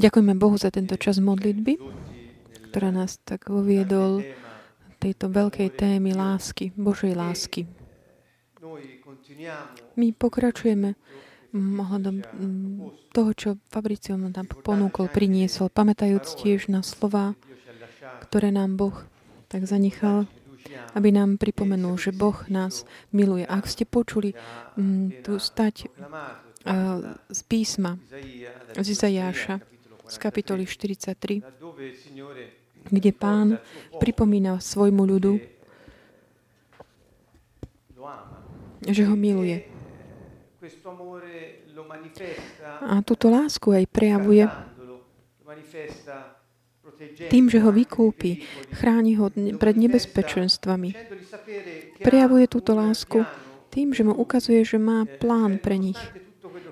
Ďakujeme Bohu za tento čas modlitby, ktorá nás tak uviedol tejto veľkej témy lásky, Božej lásky. My pokračujeme ohľadom toho, čo Fabricio nám ponúkol, priniesol, pamätajúc tiež na slova, ktoré nám Boh tak zanechal, aby nám pripomenul, že Boh nás miluje. Ak ste počuli tu stať z písma z Izajáša z kapitoly 43, kde pán pripomína svojmu ľudu, že ho miluje. A túto lásku aj prejavuje tým, že ho vykúpi, chráni ho pred nebezpečenstvami. Prejavuje túto lásku tým, že mu ukazuje, že má plán pre nich.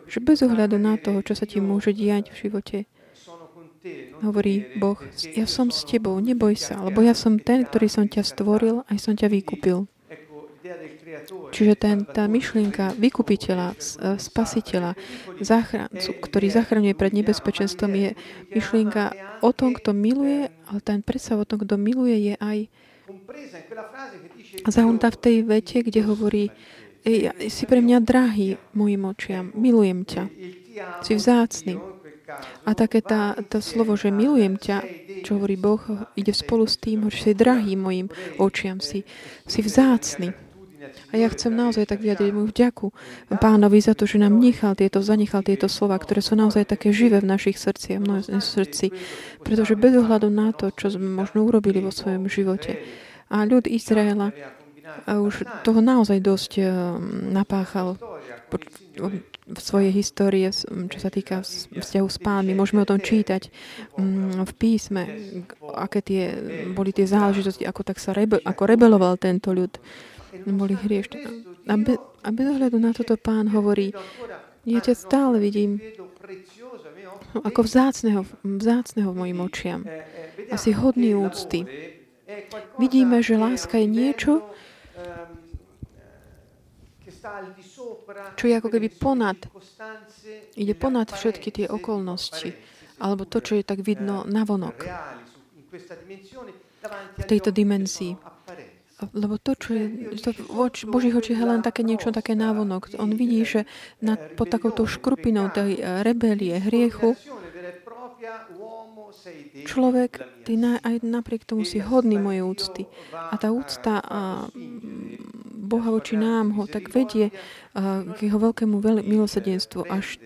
Že bez ohľadu na toho, čo sa ti môže diať v živote, hovorí Boh, ja som s tebou, neboj sa, lebo ja som ten, ktorý som ťa stvoril, aj som ťa vykúpil. Čiže ten, tá myšlienka vykupiteľa, e, spasiteľa, záchrancu, ktorý zachraňuje pred nebezpečenstvom, je myšlienka o tom, kto miluje, ale ten predstav o tom, kto miluje, je aj zahrnutá v tej vete, kde hovorí, si pre mňa drahý mojim očiam, milujem ťa, si vzácný. A také tá, to slovo, že milujem ťa, čo hovorí Boh, ide spolu s tým, že si drahý mojim očiam, si, si vzácný. A ja chcem naozaj tak vyjadriť mu vďaku pánovi za to, že nám nechal tieto, zanechal tieto slova, ktoré sú naozaj také živé v našich srdci a v srdci. Pretože bez ohľadu na to, čo sme možno urobili vo svojom živote, a ľud Izraela už toho naozaj dosť eh, napáchal v svojej histórie, čo sa týka vzťahu s pánmi. Môžeme o tom čítať mm, v písme, aké tie, boli tie záležitosti, ako, tak sa rebe, ako rebeloval tento ľud. Boli hriešť. A, be, a bez ohľadu na toto pán hovorí, ja ťa stále vidím ako vzácneho, vzácneho mojim očiam. Asi hodný úcty. Vidíme, že láska je niečo, čo je ako keby ponad, ide ponad všetky tie okolnosti, alebo to, čo je tak vidno navonok v tejto dimenzii. Lebo to, čo je to v oč, Božích očiach je len také niečo, také návonok. On vidí, že nad, pod takouto škrupinou tej eh, rebelie, hriechu, človek, ty na, aj napriek tomu si hodný mojej úcty. A tá úcta a Boha voči nám ho tak vedie k jeho veľkému milosedenstvu až,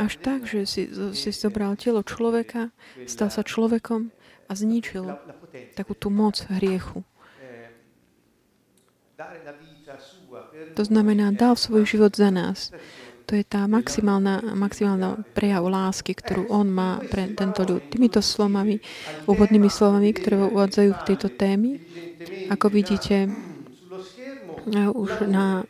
až tak, že si, si zobral telo človeka, stal sa človekom a zničil takú tú moc hriechu. To znamená, dal svoj život za nás. To je tá maximálna, maximálna prejav lásky, ktorú on má pre tento ľud. Týmito slovami, úvodnými slovami, ktoré uvádzajú k tejto témy, ako vidíte, už na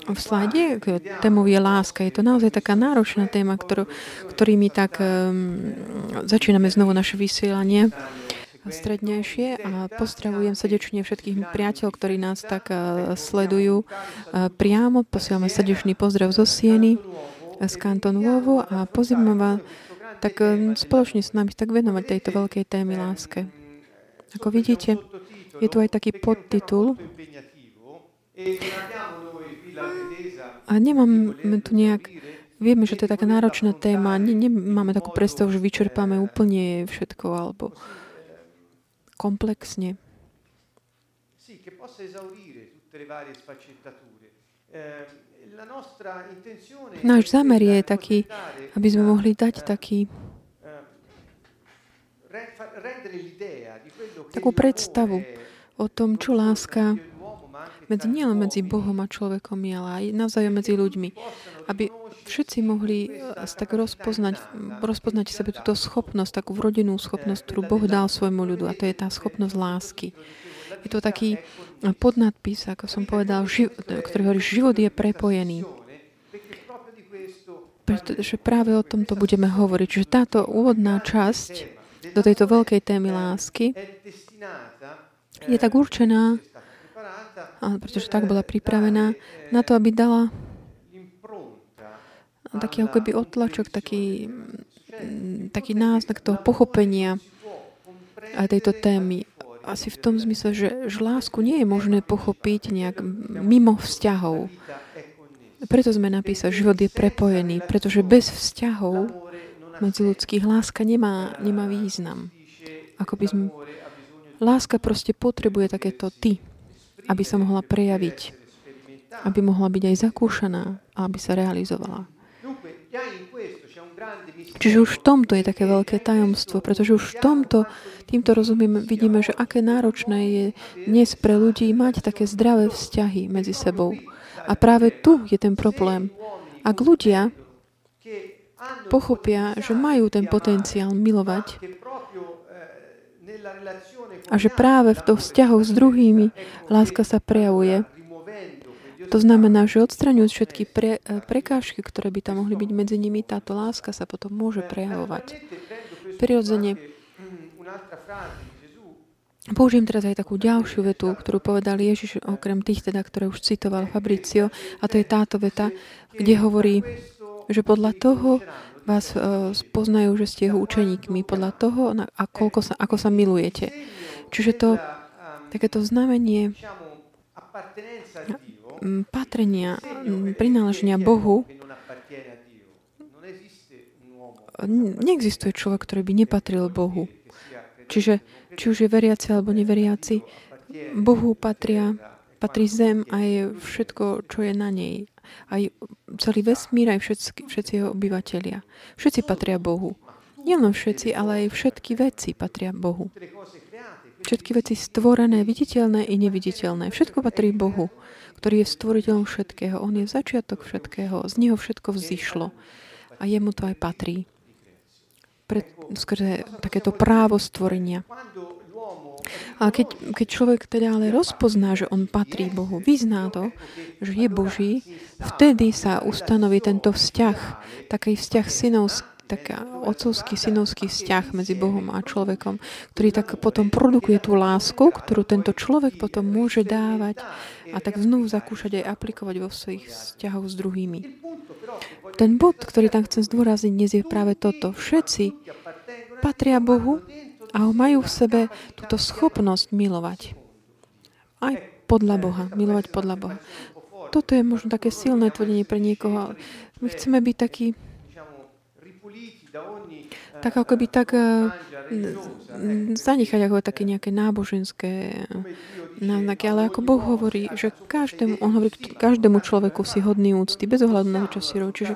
v slajde témou je láska. Je to naozaj taká náročná téma, ktorú, ktorými tak um, začíname znovu naše vysielanie strednejšie a pozdravujem srdečne všetkých priateľov, ktorí nás tak uh, sledujú uh, priamo. Posielame srdečný pozdrav zo Sieny, z Kanton Vovo a pozývam vás tak spoločne s nami tak venovať tejto veľkej témy láske. Ako vidíte, je tu aj taký podtitul. A nemáme tu nejak... Vieme, že to je taká náročná téma. Ne, nemáme takú predstavu, že vyčerpáme úplne všetko alebo komplexne. Náš zámer je taký, aby sme mohli dať taký takú predstavu o tom, čo láska medzi, nielen medzi Bohom a človekom je, ale aj navzájom medzi ľuďmi. Aby všetci mohli eh, tak rozpoznať, rozpoznať sebe túto schopnosť, takú vrodinnú schopnosť, ktorú Boh dal svojmu ľudu. A to je tá schopnosť lásky. Je to taký podnadpis, ako som povedal, ktorý hovorí, život je prepojený. Pretože práve o tomto budeme hovoriť. Že táto úvodná časť do tejto veľkej témy lásky je tak určená, pretože tak bola pripravená, na to, aby dala taký ako keby otlačok, taký, mm, taký náznak toho pochopenia aj tejto témy. Asi v tom zmysle, že, že lásku nie je možné pochopiť nejak mimo vzťahov. Preto sme napísali, že život je prepojený, pretože bez vzťahov medzi ľudských láska nemá, nemá význam. Ako by sme... Láska proste potrebuje takéto ty, aby sa mohla prejaviť, aby mohla byť aj zakúšaná a aby sa realizovala. Čiže už v tomto je také veľké tajomstvo, pretože už v tomto, týmto rozumieme, vidíme, že aké náročné je dnes pre ľudí mať také zdravé vzťahy medzi sebou. A práve tu je ten problém. Ak ľudia pochopia, že majú ten potenciál milovať a že práve v toho vzťahu s druhými láska sa prejavuje, to znamená, že odstraňujúc všetky pre, prekážky, ktoré by tam mohli byť medzi nimi, táto láska sa potom môže prejavovať. Prirodzene Použijem teraz aj takú ďalšiu vetu, ktorú povedal Ježiš, okrem tých teda, ktoré už citoval Fabricio, a to je táto veta, kde hovorí, že podľa toho vás spoznajú, že ste jeho učeníkmi, podľa toho, a sa, ako sa milujete. Čiže to, takéto znamenie patrenia, prináleženia Bohu, neexistuje človek, ktorý by nepatril Bohu. Čiže či už je veriaci alebo neveriaci, Bohu patria, patrí zem a je všetko, čo je na nej. Aj celý vesmír, aj všetci, všetci jeho obyvateľia. Všetci patria Bohu. Nielen všetci, ale aj všetky veci patria Bohu. Všetky veci stvorené, viditeľné i neviditeľné. Všetko patrí Bohu, ktorý je stvoriteľom všetkého. On je začiatok všetkého. Z neho všetko vzýšlo. A jemu to aj patrí pre, skrze takéto právo stvorenia. A keď, keď človek teda ale rozpozná, že on patrí Bohu, vyzná to, že je Boží, vtedy sa ustanoví tento vzťah, taký vzťah synovský, taká otcovský, synovský vzťah medzi Bohom a človekom, ktorý tak potom produkuje tú lásku, ktorú tento človek potom môže dávať a tak znovu zakúšať aj aplikovať vo svojich vzťahoch s druhými. Ten bod, ktorý tam chcem zdôrazniť dnes je práve toto. Všetci patria Bohu a majú v sebe túto schopnosť milovať. Aj podľa Boha. Milovať podľa Boha. Toto je možno také silné tvrdenie pre niekoho. My chceme byť takí tak ako by tak uh, zanechať ako také nejaké náboženské náznaky, ale ako Boh hovorí, že každému, on hovorí každému človeku si hodný úcty, bez ohľadu na to, čo si robí. Čiže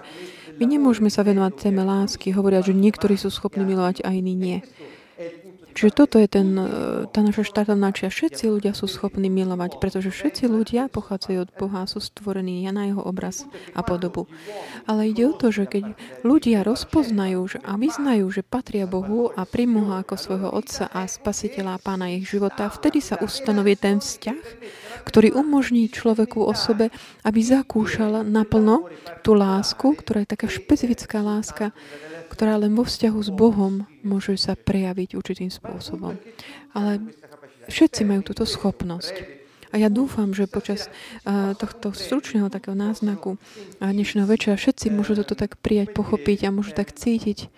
my nemôžeme sa venovať téme lásky, hovoria, že niektorí sú schopní milovať a iní nie. Čiže toto je ten, e, tá naša štátna čia. Všetci ľudia sú schopní milovať, pretože všetci ľudia pochádzajú od Boha, sú stvorení na jeho obraz a podobu. Ale ide o to, že keď ľudia rozpoznajú a vyznajú, že patria Bohu a príjmu ho ako svojho Otca a Spasiteľa a Pána ich života, vtedy sa ustanoví ten vzťah, ktorý umožní človeku osobe, aby zakúšala naplno tú lásku, ktorá je taká špecifická láska, ktorá len vo vzťahu s Bohom môže sa prejaviť určitým spôsobom. Ale všetci majú túto schopnosť. A ja dúfam, že počas uh, tohto stručného takého náznaku uh, dnešného večera všetci môžu toto tak prijať, pochopiť a môžu tak cítiť,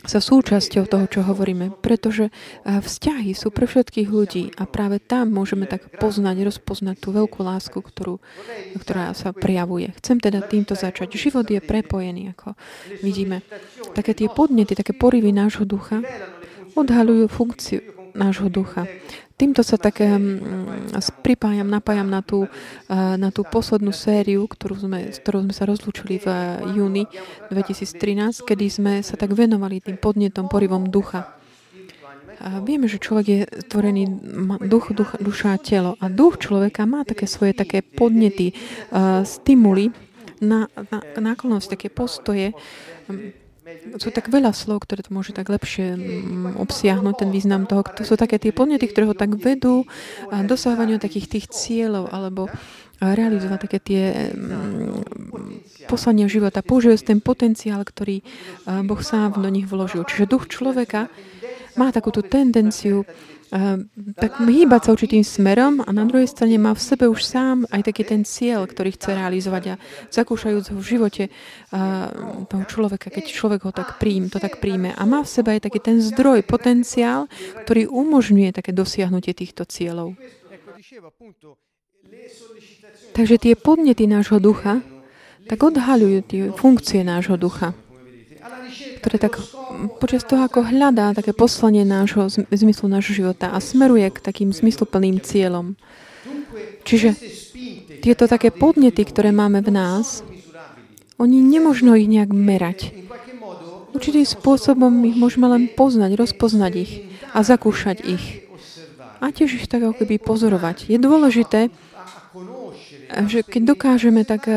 sa súčasťou toho, čo hovoríme, pretože vzťahy sú pre všetkých ľudí a práve tam môžeme tak poznať, rozpoznať tú veľkú lásku, ktorú, ktorá sa prejavuje. Chcem teda týmto začať. Život je prepojený, ako vidíme. Také tie podnety, také porivy nášho ducha odhalujú funkciu nášho ducha. Týmto sa tak pripájam, napájam na tú, uh, na tú poslednú sériu, ktorú sme, s ktorou sme sa rozlúčili v uh, júni 2013, kedy sme sa tak venovali tým podnetom, porivom ducha. A vieme, že človek je stvorený duch, duch, duša a telo. A duch človeka má také svoje také podnety, uh, stimuly, na, na, náklonosť, také postoje, sú tak veľa slov, ktoré to môže tak lepšie mm, obsiahnuť ten význam toho. To sú také tie podnety, ktoré ho tak vedú a dosahovaniu takých tých cieľov alebo realizovať také tie mm, poslania života. Používajú ten potenciál, ktorý Boh sám do nich vložil. Čiže duch človeka má takúto tendenciu uh, tak hýbať sa určitým smerom a na druhej strane má v sebe už sám aj taký ten cieľ, ktorý chce realizovať a zakúšajúc ho v živote uh, toho človeka, keď človek ho tak príjme, to tak príjme a má v sebe aj taký ten zdroj, potenciál, ktorý umožňuje také dosiahnutie týchto cieľov. Takže tie podnety nášho ducha tak odhaľujú tie funkcie nášho ducha ktoré tak počas toho, ako hľadá také poslanie nášho, zmyslu nášho života a smeruje k takým zmysluplným cieľom. Čiže tieto také podnety, ktoré máme v nás, oni nemožno ich nejak merať. Určitým spôsobom ich môžeme len poznať, rozpoznať ich a zakúšať ich. A tiež ich tak ako keby pozorovať. Je dôležité, že keď dokážeme tak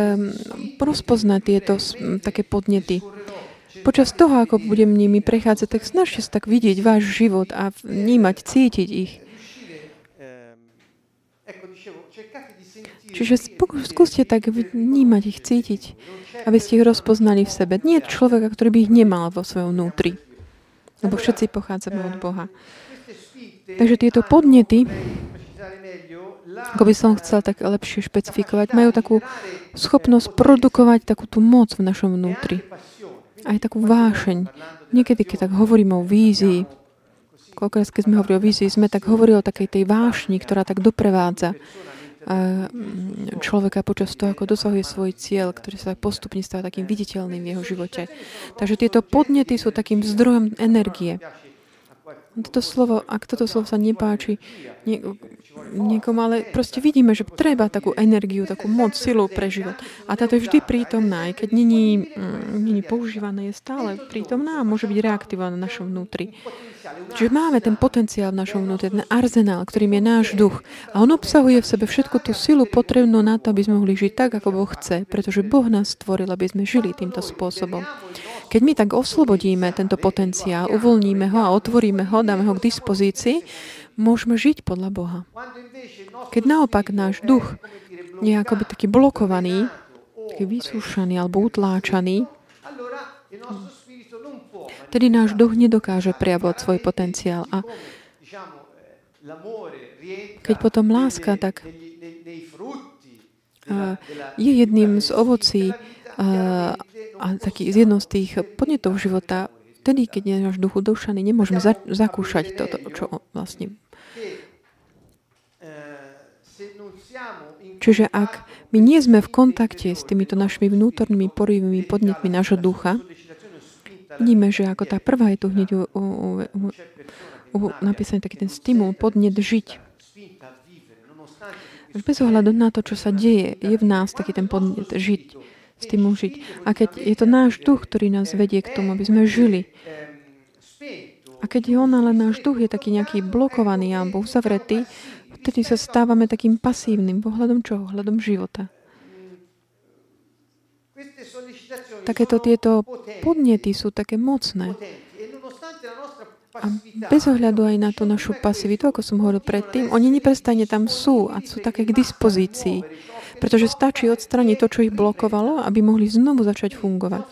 rozpoznať tieto také podnety, Počas toho, ako budem nimi prechádzať, tak snažte sa tak vidieť váš život a vnímať, cítiť ich. Čiže skúste tak vnímať ich, cítiť, aby ste ich rozpoznali v sebe. Nie človeka, ktorý by ich nemal vo svojom vnútri. Lebo všetci pochádzame od Boha. Takže tieto podnety, ako by som chcel tak lepšie špecifikovať, majú takú schopnosť produkovať takú tú moc v našom vnútri aj takú vášeň. Niekedy, keď tak hovoríme o vízii, koľkokrát, keď sme hovorili o vízii, sme tak hovorili o takej tej vášni, ktorá tak doprevádza eh, človeka počas toho, ako dosahuje svoj cieľ, ktorý sa postupne stáva takým viditeľným v jeho živote. Takže tieto podnety sú takým zdrojom energie. Toto slovo, ak toto slovo sa nepáči nie, niekomu, ale proste vidíme, že treba takú energiu, takú moc, silu pre život. A táto je vždy prítomná, aj keď není, mm, není používaná, je stále prítomná a môže byť reaktivovaná v našom vnútri. Čiže máme ten potenciál v našom vnútri, ten arzenál, ktorým je náš duch. A on obsahuje v sebe všetku tú silu potrebnú na to, aby sme mohli žiť tak, ako Boh chce, pretože Boh nás stvoril, aby sme žili týmto spôsobom. Keď my tak oslobodíme tento potenciál, uvoľníme ho a otvoríme ho, dáme ho k dispozícii, môžeme žiť podľa Boha. Keď naopak náš duch je akoby taký blokovaný, taký vysúšaný alebo utláčaný, tedy náš duch nedokáže prejavovať svoj potenciál. A keď potom láska, tak je jedným z ovocí a taký z jednou z tých podnetov života, vtedy, keď je náš duchu dušaný, nemôžeme za, zakúšať toto, čo vlastne... Čiže ak my nie sme v kontakte s týmito našimi vnútornými porývými podnetmi nášho ducha, vidíme, že ako tá prvá je tu hneď u, u, u, u, napísaný taký ten stimul, podnet žiť. Bez ohľadu na to, čo sa deje, je v nás taký ten podnet žiť s tým užiť. A keď je to náš duch, ktorý nás vedie k tomu, aby sme žili. A keď je on, ale náš duch je taký nejaký blokovaný alebo uzavretý, vtedy sa stávame takým pasívnym, pohľadom čoho? Pohľadom života. Takéto tieto podnety sú také mocné. A bez ohľadu aj na tú našu pasivitu, ako som hovoril predtým, oni neprestane tam sú a sú také k dispozícii. Pretože stačí odstraniť to, čo ich blokovalo, aby mohli znovu začať fungovať.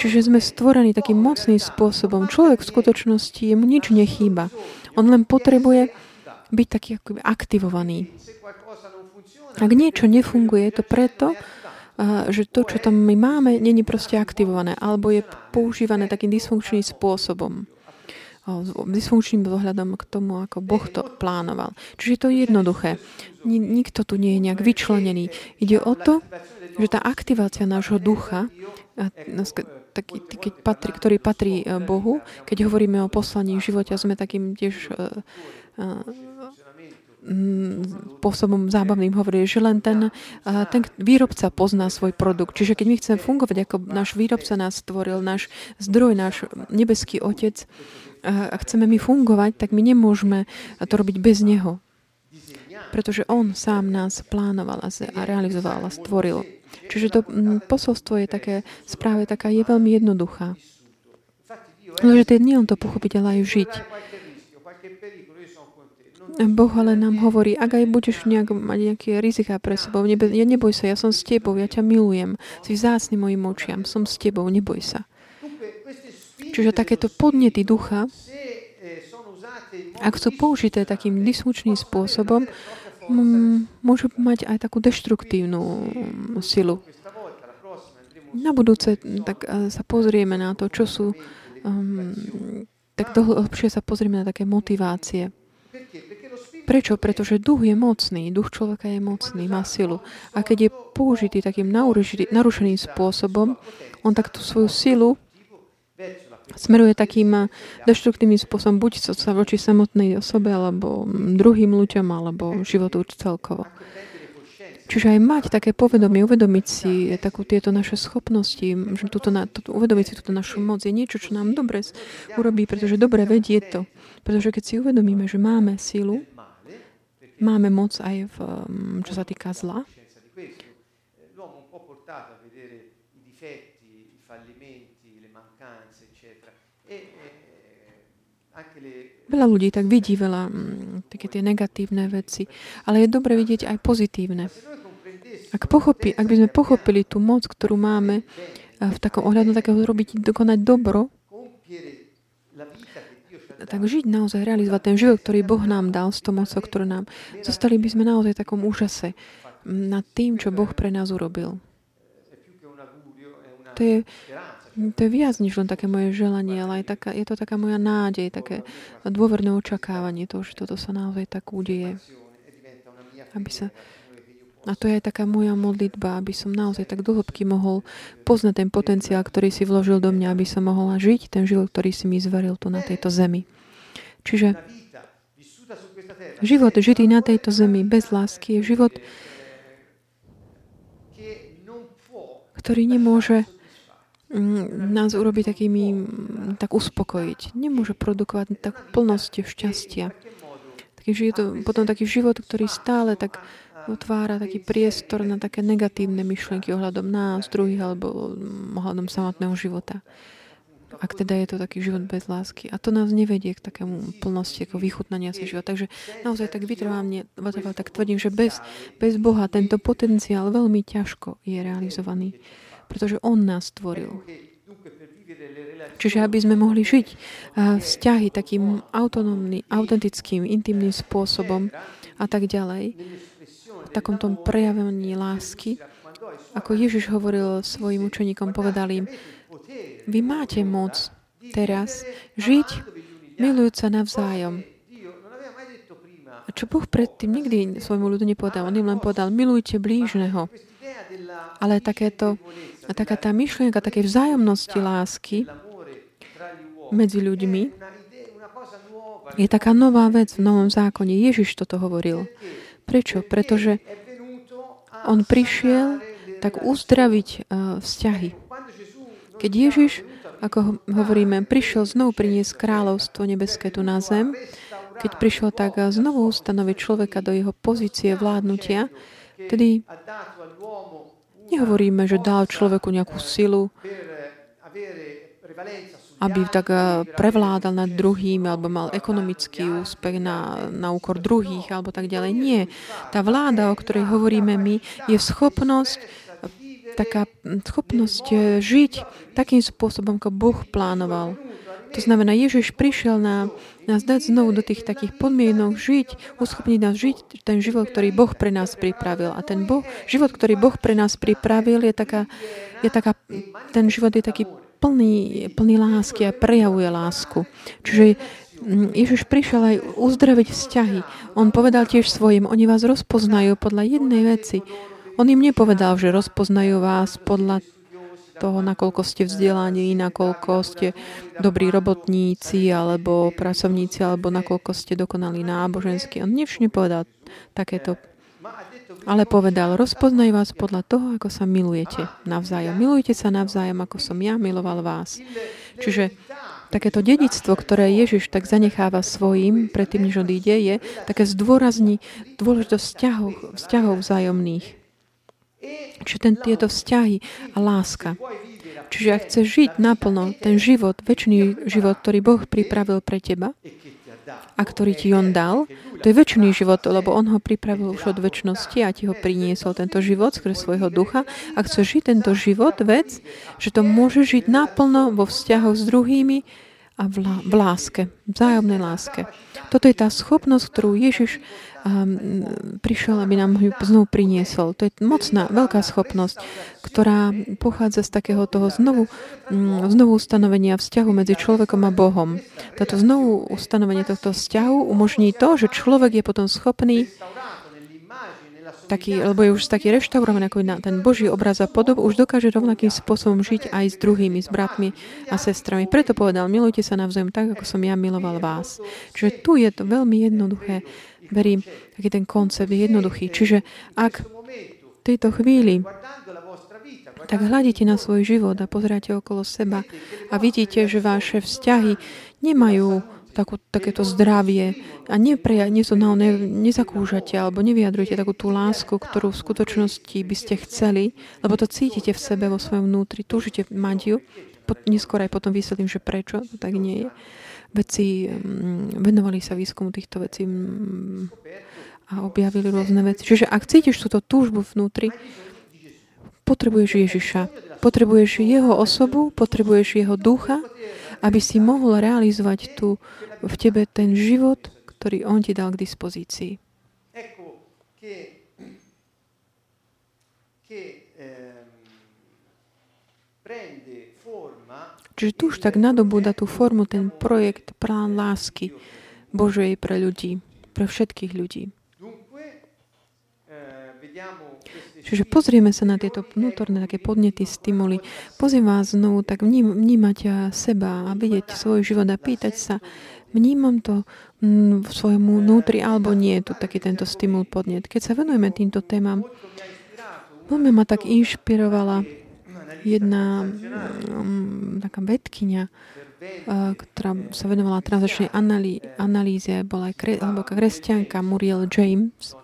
Čiže sme stvorení takým mocným spôsobom. Človek v skutočnosti jemu nič nechýba. On len potrebuje byť taký aktivovaný. Ak niečo nefunguje, je to preto, že to, čo tam my máme, není proste aktivované alebo je používané takým dysfunkčným spôsobom dysfunkčným vzhľadom k tomu, ako Boh to plánoval. Čiže to je jednoduché. Nikto tu nie je nejak vyčlenený. Ide o to, že tá aktivácia nášho ducha, taký, keď patrí, ktorý patrí e, Bohu, keď hovoríme o poslaní v živote, sme takým tiež e, e, spôsobom zábavným hovorí, že len ten, ten výrobca pozná svoj produkt. Čiže keď my chceme fungovať, ako náš výrobca nás stvoril, náš zdroj, náš nebeský otec, a chceme my fungovať, tak my nemôžeme to robiť bez Neho. Pretože On sám nás plánoval a realizoval a stvoril. Čiže to posolstvo je také, správe taká je veľmi jednoduchá. Ale že nie on to pochopiť, ale aj žiť. Boh ale nám hovorí, ak aj budeš nejak, mať nejaké rizika pre sebou, nebe, ja neboj sa, ja som s tebou, ja ťa milujem, si vzácný mojim očiam, som s tebou, neboj sa. Čiže takéto podnety ducha, ak sú použité takým dysfunkčným spôsobom, môžu mať aj takú deštruktívnu silu. Na budúce tak sa pozrieme na to, čo sú um, tak lepšie sa pozrieme na také motivácie. Prečo? Pretože duch je mocný, duch človeka je mocný, má silu. A keď je použitý takým narušeným spôsobom, on tak tú svoju silu smeruje takým deštruktívnym spôsobom, buď sa voči samotnej osobe, alebo druhým ľuďom, alebo životu celkovo. Čiže aj mať také povedomie, uvedomiť si takú tieto naše schopnosti, že tuto na, tuto, uvedomiť si túto našu moc je niečo, čo nám dobre urobí, pretože dobre vedie to. Pretože keď si uvedomíme, že máme silu, Máme moc aj v, mm, čo sa týka zla. Veľa ľudí tak vidí veľa mm, také tie negatívne veci, ale je dobre vidieť aj pozitívne. Ak, pochopí, ak by sme pochopili tú moc, ktorú máme v takom ohľadu takého robiť, dokonať dobro, tak žiť naozaj, realizovať ten život, ktorý Boh nám dal s tou mocou, ktorú nám. Zostali by sme naozaj v takom úžase nad tým, čo Boh pre nás urobil. To je, to je viac než len také moje želanie, ale aj taká, je to taká moja nádej, také dôverné očakávanie toho, že toto sa naozaj tak udeje. Aby sa, a to je aj taká moja modlitba, aby som naozaj tak dohlbky mohol poznať ten potenciál, ktorý si vložil do mňa, aby som mohol žiť ten život, ktorý si mi zveril tu na tejto zemi. Čiže život žitý na tejto zemi bez lásky je život, ktorý nemôže nás urobiť takými, tak uspokojiť. Nemôže produkovať tak plnosť šťastia. Takže je to potom taký život, ktorý stále tak otvára taký priestor na také negatívne myšlienky ohľadom nás, druhých alebo ohľadom samotného života. Ak teda je to taký život bez lásky. A to nás nevedie k takému plnosti, ako vychutnania sa života. Takže naozaj tak vytrvám, tak tvrdím, že bez, bez Boha tento potenciál veľmi ťažko je realizovaný. Pretože On nás stvoril. Čiže aby sme mohli žiť vzťahy takým autonómnym, autentickým, intimným spôsobom a tak ďalej, takom tom prejavení lásky, ako Ježiš hovoril svojim učeníkom, povedal im, vy máte moc teraz žiť milujúc sa navzájom. A čo Boh predtým nikdy svojmu ľudu nepovedal, on im len povedal, milujte blížneho. Ale takéto, taká tá myšlienka také vzájomnosti lásky medzi ľuďmi je taká nová vec v Novom zákone. Ježiš toto hovoril. Prečo? Pretože on prišiel tak uzdraviť uh, vzťahy. Keď Ježiš, ako hovoríme, prišiel znovu priniesť kráľovstvo nebeské tu na zem, keď prišiel tak znovu ustanoviť človeka do jeho pozície vládnutia, tedy nehovoríme, že dal človeku nejakú silu, aby tak eh, prevládal nad druhým alebo mal ekonomický úspech na, na úkor druhých alebo tak ďalej. Nie. Tá vláda, o ktorej hovoríme my, je schopnosť taká schopnosť eh, žiť takým spôsobom, ako Boh plánoval. To znamená, Ježiš prišiel na, nás dať znovu do tých takých podmienok žiť, uschopniť nás žiť ten život, ktorý Boh pre nás pripravil. A ten boh, život, ktorý Boh pre nás pripravil, je taká, je taká, ten život je taký plný, plný lásky a prejavuje lásku. Čiže mm, Ježiš prišiel aj uzdraviť vzťahy. On povedal tiež svojim, oni vás rozpoznajú podľa jednej veci. On im nepovedal, že rozpoznajú vás podľa toho, nakoľko ste vzdelaní, nakoľko ste dobrí robotníci alebo pracovníci, alebo nakoľko ste dokonali náboženský. On nič nepovedal takéto ale povedal, rozpoznaj vás podľa toho, ako sa milujete navzájom. Milujte sa navzájom, ako som ja miloval vás. Čiže takéto dedictvo, ktoré Ježiš tak zanecháva svojim, predtým, než odíde, je také zdôrazní dôležitosť vzťahov, vzťahov vzájomných. Čiže ten, tieto vzťahy a láska. Čiže ak chceš žiť naplno ten život, väčší život, ktorý Boh pripravil pre teba, a ktorý ti on dal, to je väčší život, lebo on ho pripravil už od väčšnosti a ti ho priniesol tento život skrz svojho ducha. A chceš žiť tento život, vec, že to môže žiť naplno vo vzťahoch s druhými a v, lá, v láske, vzájomnej láske. Toto je tá schopnosť, ktorú Ježiš um, prišiel, aby nám ju znovu priniesol. To je mocná, veľká schopnosť, ktorá pochádza z takého toho znovu, um, znovu ustanovenia vzťahu medzi človekom a Bohom. Toto znovu ustanovenie tohto vzťahu umožní to, že človek je potom schopný taký, lebo je už taký reštaurovaný ako na ten Boží obraz a podob, už dokáže rovnakým spôsobom žiť aj s druhými, s bratmi a sestrami. Preto povedal, milujte sa navzájom tak, ako som ja miloval vás. Čiže tu je to veľmi jednoduché. Verím, taký ten koncept je jednoduchý. Čiže ak v tejto chvíli tak hľadíte na svoj život a pozeráte okolo seba a vidíte, že vaše vzťahy nemajú takú, takéto zdravie a nepre, nie sú, no, ne, nezakúžate alebo nevyjadrujete takú tú lásku, ktorú v skutočnosti by ste chceli, lebo to cítite v sebe, vo svojom vnútri, túžite mať ju, neskôr aj potom vysvetlím, že prečo to tak nie je. Veci, mm, venovali sa výskumu týchto vecí mm, a objavili rôzne veci. Čiže ak cítiš túto túžbu vnútri, potrebuješ Ježiša. Potrebuješ jeho osobu, potrebuješ jeho ducha, aby si mohol realizovať tu v tebe ten život, ktorý On ti dal k dispozícii. Čiže tu už tak nadobúda tú formu ten projekt, plán lásky Božej pre ľudí, pre všetkých ľudí. Čiže pozrieme sa na tieto vnútorné také podnety, stimuly. Pozriem vás znovu tak vním, vnímať eh, seba a vidieť svoj život a pýtať sa, vnímam to mm, v svojom vnútri alebo nie tu taký tento stimul podnet. Keď sa venujeme týmto témam, veľmi ma tak inšpirovala jedna um, taká vedkynia, uh, ktorá sa venovala transačnej analý, analýze, bola aj kre, alebo kresťanka Muriel James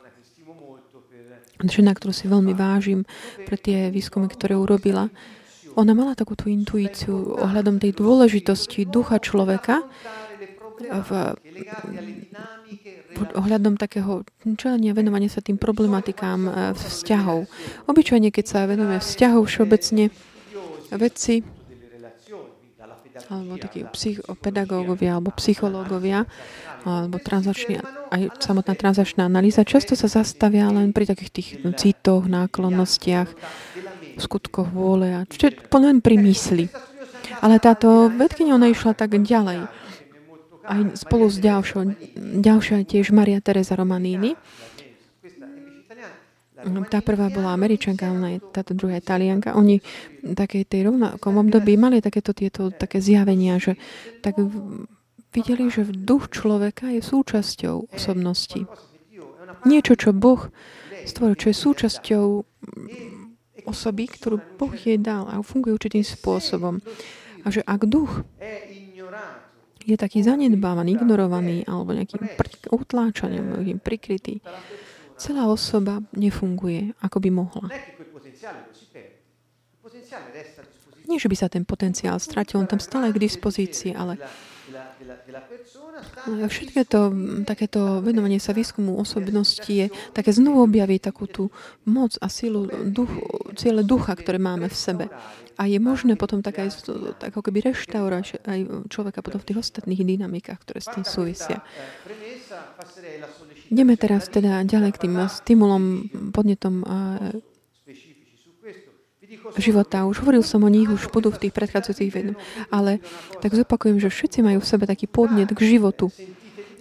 žena, ktorú si veľmi vážim pre tie výskumy, ktoré urobila, ona mala takú tú intuíciu ohľadom tej dôležitosti ducha človeka v, ohľadom takého čelenia, venovania sa tým problematikám e, vzťahov. Obyčajne, keď sa venujeme vzťahov všeobecne, vedci alebo takí psychopedagógovia alebo psychológovia alebo transačný, aj samotná transačná analýza často sa zastavia len pri takých tých citoch, náklonnostiach, skutkoch vôle a čo len pri mysli. Ale táto vedkynia, ona išla tak ďalej. Aj spolu s ďalšou, ďalšia tiež Maria Teresa Romanini. Tá prvá bola Američanka, ona je táto druhá Talianka. Oni v takej tej rovnakom období mali takéto tieto také zjavenia, že tak videli, že duch človeka je súčasťou osobnosti. Niečo, čo Boh stvoril, čo je súčasťou osoby, ktorú Boh jej dal a funguje určitým spôsobom. A že ak duch je taký zanedbávaný, ignorovaný alebo nejakým utláčaním, nejakým prikrytý, celá osoba nefunguje, ako by mohla. Nie, že by sa ten potenciál stratil, on tam stále je k dispozícii, ale Všetké to, takéto venovanie sa výskumu osobnosti je také znovu objaviť takú tú moc a silu duch, ciele ducha, ktoré máme v sebe. A je možné potom tak aj tak ako keby reštaurovať aj človeka potom v tých ostatných dynamikách, ktoré s tým súvisia. Ideme teraz teda ďalej k tým stimulom, podnetom života. Už hovoril som o nich, už budú v tých predchádzajúcich vedom. Ale tak zopakujem, že všetci majú v sebe taký podnet k životu.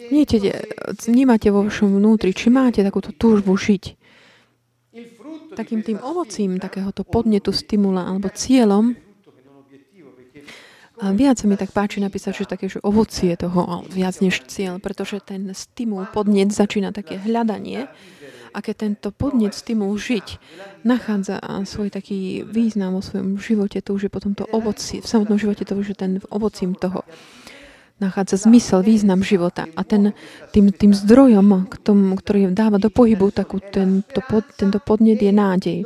Vníte, vnímate vo vašom vnútri, či máte takúto túžbu žiť. Takým tým ovocím takéhoto podnetu, stimula alebo cieľom a viac sa mi tak páči napísať, že také, že ovocie toho viac než cieľ, pretože ten stimul, podnet začína také hľadanie a keď tento podnet, stimul žiť nachádza svoj taký význam vo svojom živote, to už je potom to ovoci, v samotnom živote to už je ten ovocím toho nachádza zmysel, význam života. A ten, tým, tým zdrojom, k tomu, ktorý dáva do pohybu takú tento, pod, tento podnet je nádej.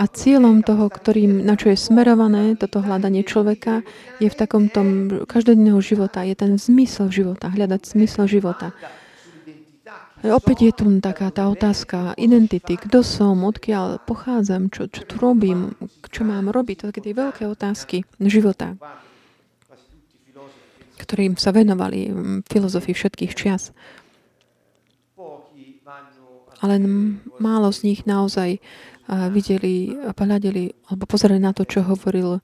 A cieľom toho, ktorým, na čo je smerované toto hľadanie človeka, je v takom tom každodenného života, je ten zmysel života, hľadať zmysel života. Opäť je tu taká tá otázka identity. Kto som, odkiaľ pochádzam, čo, čo tu robím, čo mám robiť. To také tie veľké otázky života. ktorým sa venovali filozofii všetkých čias. Ale málo z nich naozaj videli, pohľadili alebo pozerali na to, čo hovoril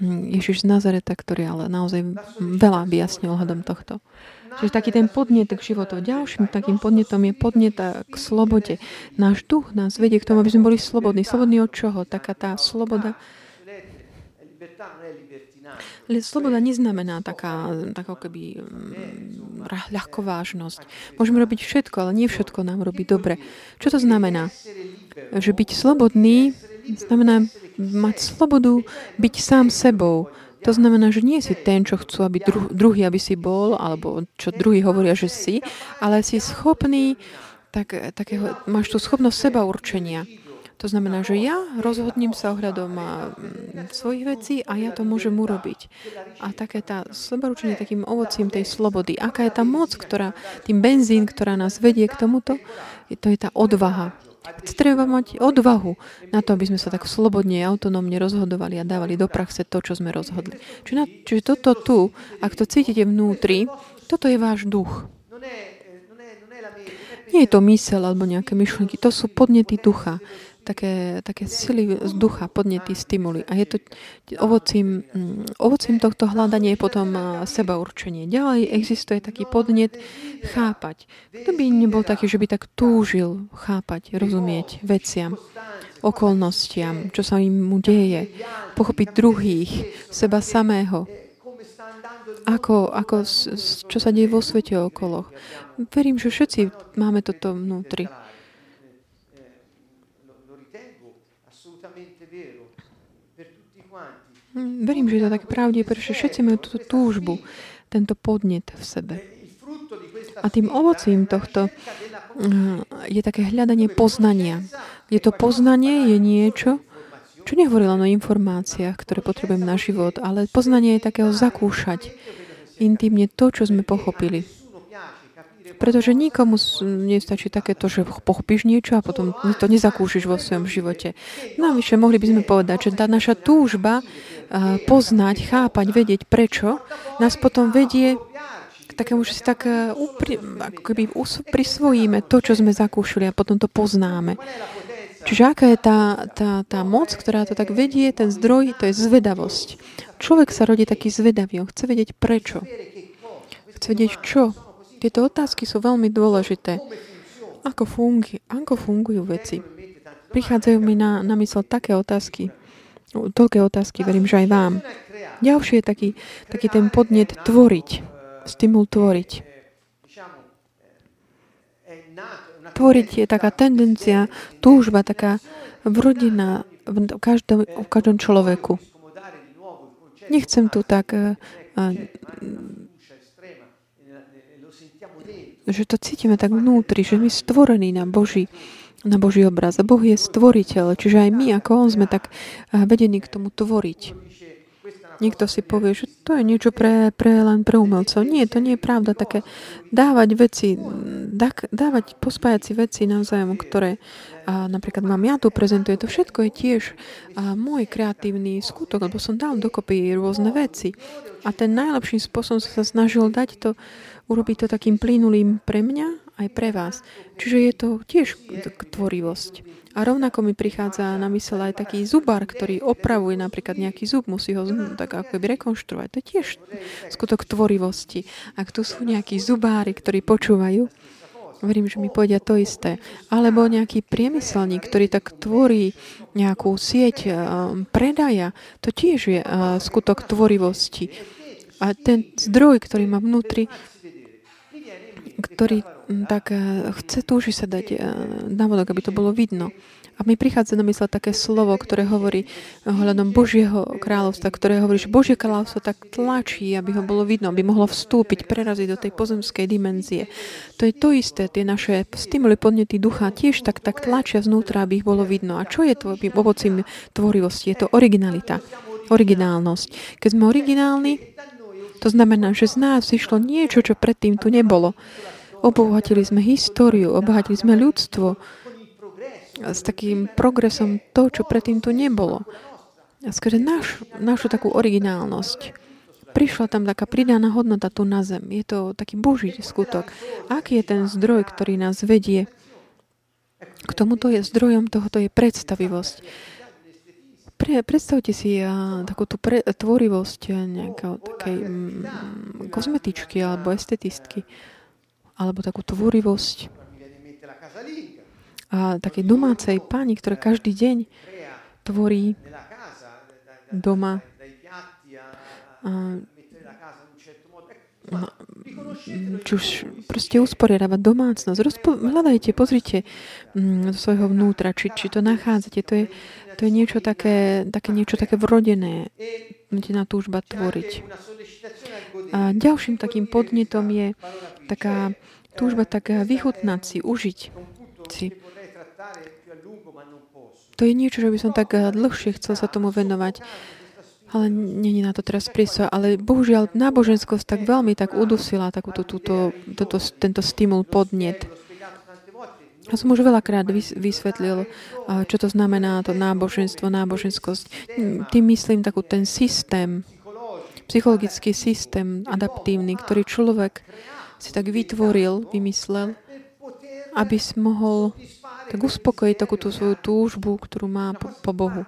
Ježiš z Nazareta, ktorý ale naozaj veľa vyjasnil ohľadom tohto. Čiže taký ten podnet k životu. Ďalším takým podnetom je podnet k slobode. Náš duch nás vedie k tomu, aby sme boli slobodní. Slobodní od čoho? Taká tá sloboda Sloboda neznamená taká, taká keby mm, ľahkovážnosť. Môžeme robiť všetko, ale nie všetko nám robí dobre. Čo to znamená? Že byť slobodný znamená mať slobodu byť sám sebou. To znamená, že nie si ten, čo chcú, aby dru- druhý, aby si bol, alebo čo druhý hovoria, že si, ale si schopný, tak, takého, máš tú schopnosť seba určenia. To znamená, že ja rozhodním sa ohľadom svojich vecí a ja to môžem urobiť. A také tá sebaručenie takým ovocím tej slobody. Aká je tá moc, ktorá, tým benzín, ktorá nás vedie k tomuto, to je tá odvaha. Treba mať odvahu na to, aby sme sa tak slobodne a autonómne rozhodovali a dávali do praxe to, čo sme rozhodli. Čiže, na, čiže toto tu, ak to cítite vnútri, toto je váš duch. Nie je to mysel alebo nejaké myšlenky, to sú podnety ducha také, také sily z ducha, podnety, stimuly. A je to ovocím, mm, ovocím tohto hľadania je potom seba určenie. Ďalej existuje taký podnet chápať. Kto by nebol taký, že by tak túžil chápať, rozumieť veciam, okolnostiam, čo sa im mu deje, pochopiť druhých, seba samého, ako, ako, čo sa deje vo svete okolo. Verím, že všetci máme toto vnútri. Verím, že je to tak pravde, pretože všetci majú túto túžbu, tento podnet v sebe. A tým ovocím tohto hm, je také hľadanie poznania. Je to poznanie, je niečo, čo nehovorí len o informáciách, ktoré potrebujem na život, ale poznanie je takého zakúšať intimne to, čo sme pochopili. Pretože nikomu nestačí takéto, že pochopíš niečo a potom to nezakúšiš vo svojom živote. Navyše mohli by sme povedať, že tá naša túžba poznať, chápať, vedieť prečo, nás potom vedie k takému, že si tak upri, ako keby prisvojíme to, čo sme zakúšali a potom to poznáme. Čiže aká je tá, tá, tá moc, ktorá to tak vedie, ten zdroj, to je zvedavosť. Človek sa rodí taký zvedavý, on chce vedieť prečo. Chce vedieť čo, tieto otázky sú veľmi dôležité. Ako, fungi, ako fungujú veci? Prichádzajú mi na, na mysel také otázky, toľké otázky, verím, že aj vám. Ďalší je taký, taký ten podnet tvoriť, stimul tvoriť. Tvoriť je taká tendencia, túžba, taká vrodená v každom, v každom človeku. Nechcem tu tak uh, že to cítime tak vnútri, že my stvorení na Boží, na Boží obraz. A Boh je stvoriteľ, čiže aj my ako On sme tak eh, vedení k tomu tvoriť. Niekto si povie, že to je niečo pre, pre len pre umelcov. Nie, to nie je pravda. Také dávať veci, dávať, pospájať si veci navzájom, ktoré a napríklad mám ja tu prezentuje, to všetko je tiež a môj kreatívny skutok, lebo som dal dokopy rôzne veci. A ten najlepším spôsobom som sa snažil dať to urobiť to takým plynulým pre mňa aj pre vás. Čiže je to tiež tvorivosť. A rovnako mi prichádza na mysel aj taký zubár, ktorý opravuje napríklad nejaký zub, musí ho tak ako by rekonštruovať. To je tiež skutok tvorivosti. Ak tu sú nejakí zubári, ktorí počúvajú, verím, že mi povedia to isté. Alebo nejaký priemyselník, ktorý tak tvorí nejakú sieť eh, predaja, to tiež je eh, skutok tvorivosti. A ten zdroj, ktorý má vnútri, ktorý tak e, chce, túži sa dať e, návodok, aby to bolo vidno. A mi prichádza na mysle také slovo, ktoré hovorí ohľadom Božieho kráľovstva, ktoré hovorí, že Božie kráľovstvo tak tlačí, aby ho bolo vidno, aby mohlo vstúpiť, preraziť do tej pozemskej dimenzie. To je to isté, tie naše stimuly, podnety ducha tiež tak, tak tlačia znútra, aby ich bolo vidno. A čo je tvojim ovocím tvorivosti? Je to originalita, originálnosť. Keď sme originálni, to znamená, že z nás vyšlo niečo, čo predtým tu nebolo. Obohatili sme históriu, obohatili sme ľudstvo s takým progresom to, čo predtým tu nebolo. A skrze naš, našu takú originálnosť prišla tam taká pridaná hodnota tu na zem. Je to taký boží skutok. Aký je ten zdroj, ktorý nás vedie k tomuto je zdrojom tohoto je predstavivosť. Pre, predstavte si uh, takúto pre, tvorivosť nejakého takej mm, kozmetičky alebo estetistky alebo takú tvorivosť a takej domácej pani, ktorá každý deň tvorí doma a, či už proste usporiadavať domácnosť. Rozpo- hľadajte, pozrite mm, do svojho vnútra, či, či to nachádzate. To je, to je niečo také, také, niečo také vrodené, na túžba tvoriť. A ďalším takým podnetom je taká túžba tak vychutnať si, užiť si. To je niečo, že by som tak dlhšie chcel sa tomu venovať ale není na to teraz priestor. Ale bohužiaľ náboženskosť tak veľmi tak udusila takúto, túto, toto, tento stimul, podnet. Ja som už veľakrát vysvetlil, čo to znamená to náboženstvo, náboženskosť. Tým myslím takú ten systém, psychologický systém adaptívny, ktorý človek si tak vytvoril, vymyslel, aby si mohol tak uspokojiť takúto svoju túžbu, ktorú má po, po Bohu.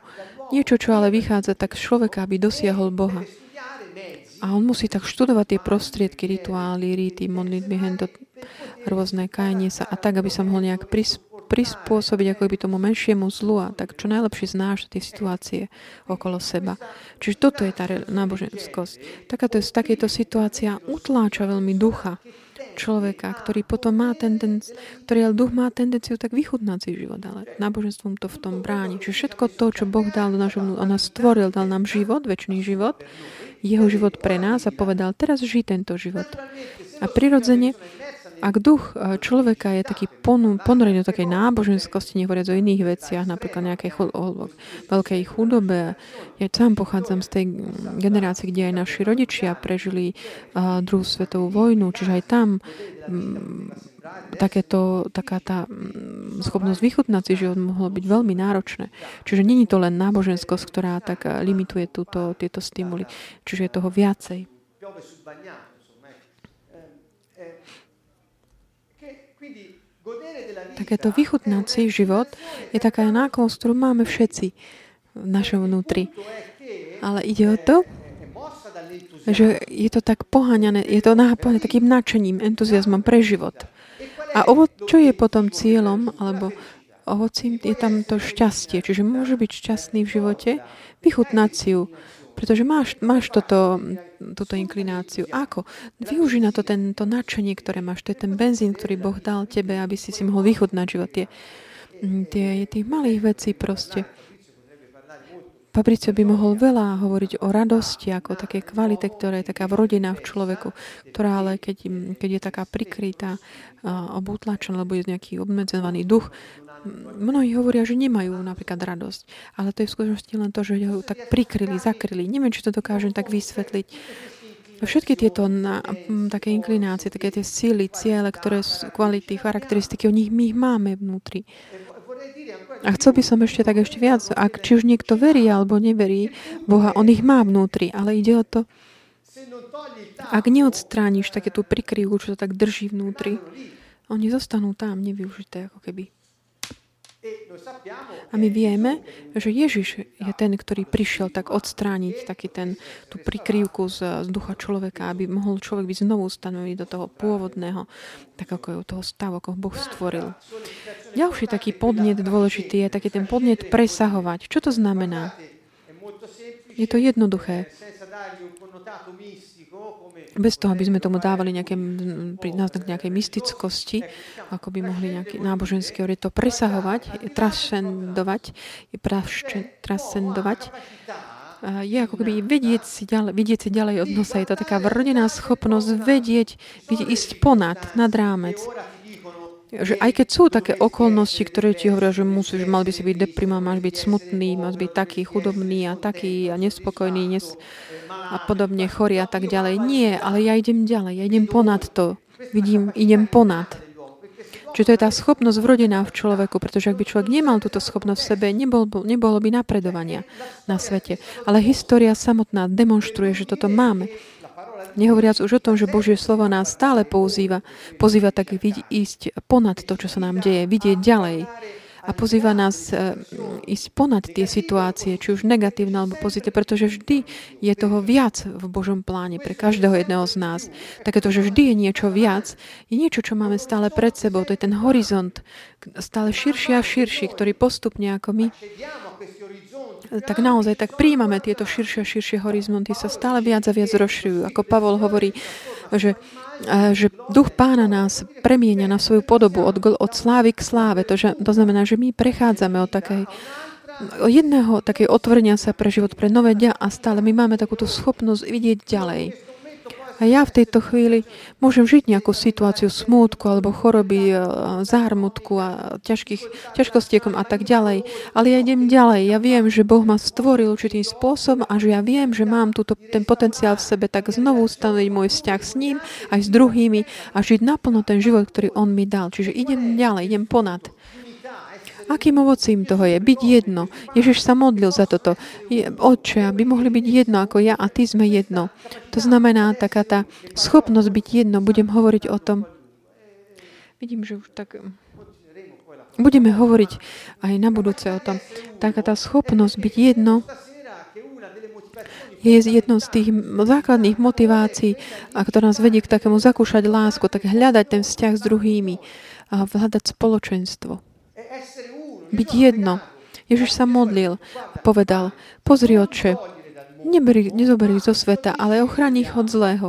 Niečo, čo ale vychádza tak z človeka, aby dosiahol Boha. A on musí tak študovať tie prostriedky, rituály, ríty, modlitby, hento, rôzne kajanie sa a tak, aby sa mohol nejak prispôsobiť ako by tomu menšiemu zlu a tak čo najlepšie znáš tie situácie okolo seba. Čiže toto je tá náboženskosť. Takáto, takéto situácia utláča veľmi ducha človeka, ktorý potom má tendenciu, ktorý ale duch má tendenciu tak vychutnať si život, ale náboženstvom to v tom bráni. Čiže všetko to, čo Boh dal do našho on nás stvoril, dal nám život, väčší život, jeho život pre nás a povedal, teraz žij tento život. A prirodzene ak duch e, človeka je taký ponorený do takej náboženskosti, nehovoriac o iných veciach, napríklad nejakej chud- o veľkej chudobe, ja sám pochádzam z tej generácie, kde aj naši rodičia prežili uh, druhú svetovú vojnu, čiže aj tam um, takéto, taká tá um, schopnosť vychutnať si život mohlo byť veľmi náročné. Čiže není to len náboženskosť, ktorá tak e, limituje túto, tieto stimuly. Čiže je toho viacej. Takéto vychutnáci život je taká náklonnosť, ktorú máme všetci v našom vnútri. Ale ide o to, že je to tak poháňané, je to nahápané takým nadšením, entuziasmom pre život. A ovo, čo je potom cieľom, alebo ovocím, je tam to šťastie. Čiže môže byť šťastný v živote, vychutnať pretože máš, máš toto, túto inklináciu. Ako? Využi na to tento nadšenie, ktoré máš. To je ten benzín, ktorý Boh dal tebe, aby si si mohol vychutnať život. Tie, tie, tých malých vecí proste. Fabricio by mohol veľa hovoriť o radosti, ako také kvalite, ktorá je taká vrodená v človeku, ktorá ale keď, keď je taká prikrytá, obútlačená, alebo je nejaký obmedzovaný duch, mnohí hovoria, že nemajú napríklad radosť. Ale to je v skutočnosti len to, že ho tak prikryli, zakryli. Neviem, či to dokážem tak vysvetliť. Všetky tieto na, také inklinácie, také tie síly, ciele, ktoré sú kvality, charakteristiky, o nich my ich máme vnútri. A chcel by som ešte tak ešte viac, ak či už niekto verí alebo neverí Boha, on ich má vnútri, ale ide o to, ak neodstrániš také tú prikryvku, čo to tak drží vnútri, oni zostanú tam nevyužité, ako keby. A my vieme, že Ježiš je ten, ktorý prišiel tak odstrániť taký ten, tú prikrývku z, z ducha človeka, aby mohol človek byť znovu stanoviť do toho pôvodného, tak ako je toho stavu, ako Boh stvoril. Ďalší taký podnet dôležitý je taký ten podnet presahovať. Čo to znamená? Je to jednoduché bez toho, aby sme tomu dávali nejaké, náznak nejakej mystickosti, ako by mohli nejaký náboženský to presahovať, trascendovať, trascendovať, je ako keby vedieť si ďalej, vidieť si ďalej od nosa. Je to taká vrodená schopnosť vedieť, vidieť, ísť ponad, nad rámec že aj keď sú také okolnosti, ktoré ti hovoria, že musíš, mal by si byť deprimovaný, máš byť smutný, máš byť taký chudobný a taký a nespokojný nes, a podobne, chorý a tak ďalej. Nie, ale ja idem ďalej, ja idem ponad to. Vidím, idem ponad. Čiže to je tá schopnosť vrodená v človeku, pretože ak by človek nemal túto schopnosť v sebe, nebol, nebolo by napredovania na svete. Ale história samotná demonstruje, že toto máme. Nehovoriac už o tom, že Božie slovo nás stále pozýva, pozýva tak ísť ponad to, čo sa nám deje, vidieť ďalej a pozýva nás e, ísť ponad tie situácie, či už negatívne alebo pozitívne, pretože vždy je toho viac v Božom pláne pre každého jedného z nás. Takéto, že vždy je niečo viac, je niečo, čo máme stále pred sebou. To je ten horizont, stále širší a širší, ktorý postupne ako my tak naozaj tak príjmame tieto širšie a širšie horizonty, sa stále viac a viac rozširujú. Ako Pavol hovorí, že že duch pána nás premienia na svoju podobu od, od slávy k sláve. To, že, to znamená, že my prechádzame od takej jedného takej otvorenia sa pre život, pre nové dia a stále my máme takúto schopnosť vidieť ďalej. A ja v tejto chvíli môžem žiť nejakú situáciu smútku alebo choroby, e, zármutku a ťažkých, ťažkostiekom a tak ďalej. Ale ja idem ďalej. Ja viem, že Boh ma stvoril určitým spôsobom a že ja viem, že mám túto, ten potenciál v sebe, tak znovu ustanoviť môj vzťah s ním aj s druhými a žiť naplno ten život, ktorý On mi dal. Čiže idem ďalej, idem ponad. Akým ovocím toho je? Byť jedno. Ježiš sa modlil za toto. Je, Otče, aby mohli byť jedno ako ja a ty sme jedno. To znamená taká tá schopnosť byť jedno. Budem hovoriť o tom. Vidím, že už tak... Budeme hovoriť aj na budúce o tom. Taká tá schopnosť byť jedno je jednou z tých základných motivácií, ktorá nás vedie k takému zakúšať lásku, tak hľadať ten vzťah s druhými a hľadať spoločenstvo byť jedno. Ježiš sa modlil a povedal, pozri, oče, neberi, nezoberi zo sveta, ale ochráň ich od zlého.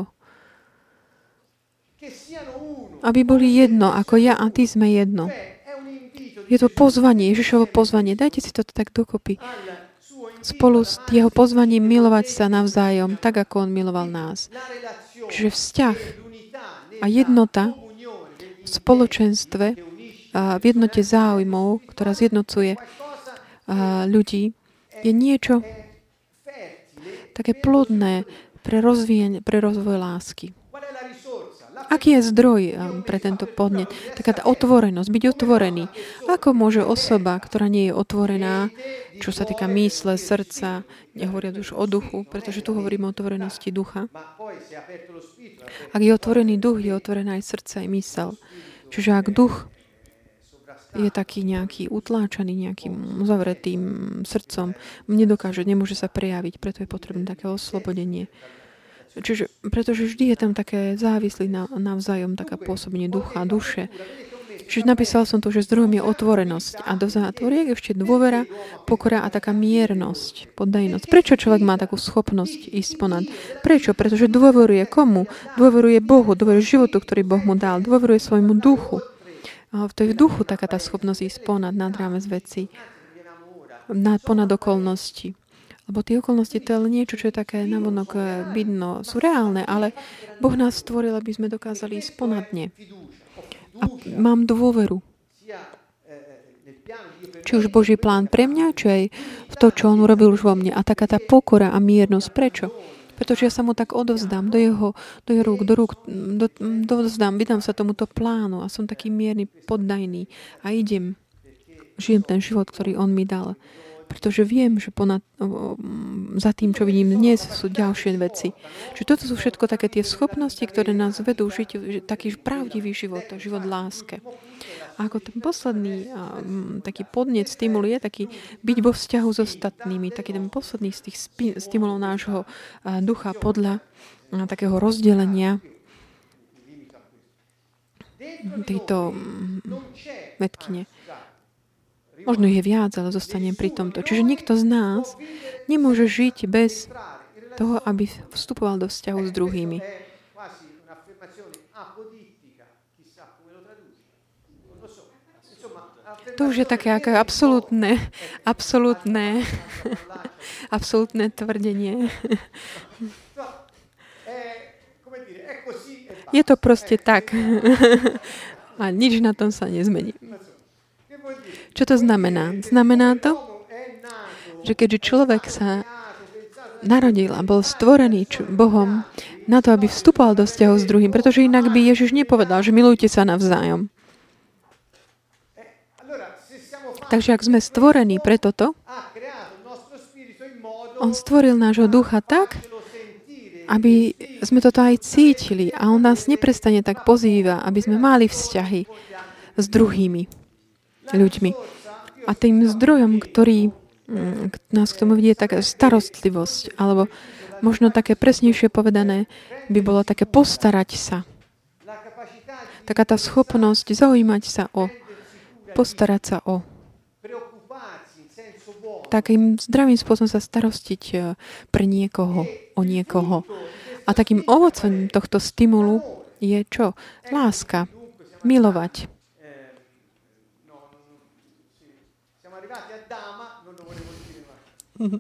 Aby boli jedno, ako ja a ty sme jedno. Je to pozvanie, Ježišovo pozvanie. Dajte si to tak dokopy. Spolu s jeho pozvaním milovať sa navzájom, tak ako on miloval nás. Čiže vzťah a jednota v spoločenstve v jednote záujmov, ktorá zjednocuje ľudí, je niečo také plodné pre, rozvíjanie, pre rozvoj lásky. Aký je zdroj pre tento podnet? Taká tá otvorenosť, byť otvorený. Ako môže osoba, ktorá nie je otvorená, čo sa týka mysle, srdca, nehovoria už o duchu, pretože tu hovoríme o otvorenosti ducha. Ak je otvorený duch, je otvorená aj srdce, aj mysel. Čiže ak duch je taký nejaký utláčaný nejakým uzavretým srdcom, nedokáže, nemôže sa prejaviť, preto je potrebné také oslobodenie. Čiže, pretože vždy je tam také závislý na, navzájom, taká pôsobenie ducha, duše. Čiže napísal som tu, že zdrojom je otvorenosť a do zátvoriek ešte dôvera, pokora a taká miernosť, poddajnosť. Prečo človek má takú schopnosť ísť ponad? Prečo? Pretože dôveruje komu? Dôveruje Bohu, dôveruje životu, ktorý Boh mu dal, dôveruje svojmu duchu v tej duchu taká tá schopnosť ísť ponad, nad rámec veci, nad, ponad okolnosti. Lebo tie okolnosti to je niečo, čo je také navonok eh, vidno, sú reálne, ale Boh nás stvoril, aby sme dokázali ísť ponadne. A mám dôveru. Či už Boží plán pre mňa, či aj v to, čo On urobil už vo mne. A taká tá pokora a miernosť. Prečo? Pretože ja sa mu tak odovzdám do jeho, do jeho rúk, do rúk, do, dovzdám, vydám sa tomuto plánu a som taký mierny, poddajný a idem, žijem ten život, ktorý on mi dal. Pretože viem, že ponad, za tým, čo vidím dnes, sú ďalšie veci. Čiže toto sú všetko také tie schopnosti, ktoré nás vedú žiť taký pravdivý život, život láske. A ako ten posledný taký podnet, stimul je taký byť vo vzťahu s ostatnými, taký ten posledný z tých stimulov nášho ducha podľa takého rozdelenia tejto metkyne. Možno je viac, ale zostanem pri tomto. Čiže nikto z nás nemôže žiť bez toho, aby vstupoval do vzťahu s druhými. To už je také ako absolútne, absolútne, absolútne tvrdenie. Je to proste tak. A nič na tom sa nezmení. Čo to znamená? Znamená to, že keďže človek sa narodil a bol stvorený Bohom na to, aby vstupoval do vzťahu s druhým, pretože inak by Ježiš nepovedal, že milujte sa navzájom. Takže ak sme stvorení pre toto, on stvoril nášho ducha tak, aby sme toto aj cítili a on nás neprestane tak pozýva, aby sme mali vzťahy s druhými ľuďmi. A tým zdrojom, ktorý mm, nás k tomu vidie, tak starostlivosť, alebo možno také presnejšie povedané, by bolo také postarať sa. Taká tá schopnosť zaujímať sa o, postarať sa o takým zdravým spôsobom sa starostiť e, pre niekoho, o niekoho. A takým ovocom tohto stimulu je čo? Láska. Milovať.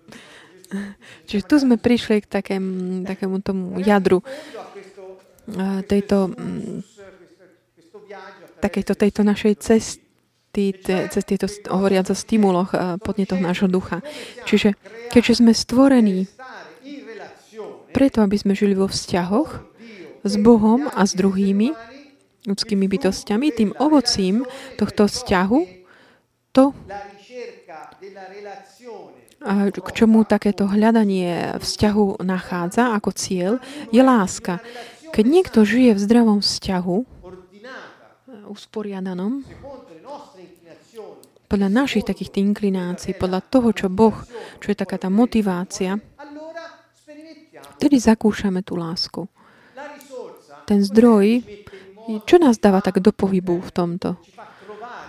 Čiže tu sme prišli k takém, takému tomu jadru e, tejto, takejto, tejto našej cesty tí, cez tieto hovoriac o stimuloch a podnetoch nášho ducha. Čiže keďže sme stvorení preto, aby sme žili vo vzťahoch s Bohom a s druhými ľudskými bytostiami, tým ovocím tohto vzťahu, to, k čomu takéto hľadanie vzťahu nachádza ako cieľ, je láska. Keď niekto žije v zdravom vzťahu, usporiadanom, podľa našich takých inklinácií, podľa toho, čo Boh, čo je taká tá motivácia, vtedy zakúšame tú lásku. Ten zdroj, čo nás dáva tak do pohybu v tomto?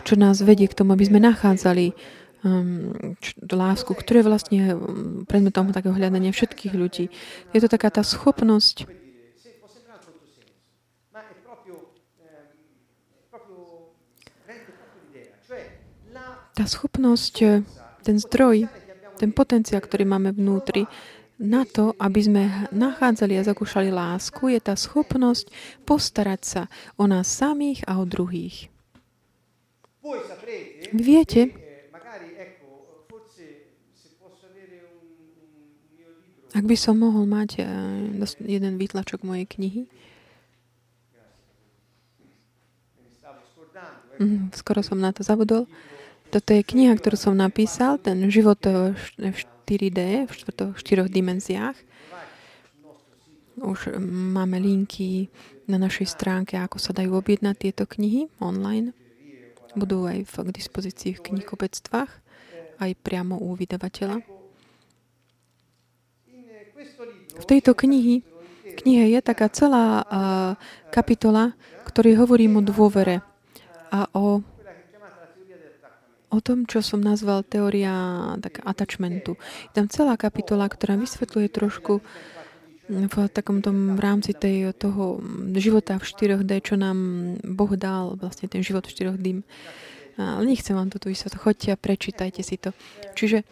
Čo nás vedie k tomu, aby sme nachádzali um, č- lásku, ktorá je vlastne um, predmetom takého hľadania všetkých ľudí. Je to taká tá schopnosť tá schopnosť, e, ten zdroj, ten potenciál, ktorý máme vnútri, na to, aby sme nachádzali a zakúšali lásku, je tá schopnosť postarať sa o nás samých a o druhých. Viete, ak by som mohol mať e, jeden výtlačok mojej knihy, mhm, skoro som na to zabudol. Toto je kniha, ktorú som napísal, ten život v 4D, v štyroch dimenziách. Už máme linky na našej stránke, ako sa dajú objednať tieto knihy online. Budú aj v, k dispozícii v knihkupectvách, aj priamo u vydavateľa. V tejto knihy, knihe je taká celá uh, kapitola, ktorý hovorí o dôvere a o o tom, čo som nazval teória tak, attachmentu. Je tam celá kapitola, ktorá vysvetľuje trošku v takom tom rámci tej, toho života v 4D, čo nám Boh dal, vlastne ten život v 4D. Ale nechcem vám toto vysvetliť. Choďte a prečítajte si to. Čiže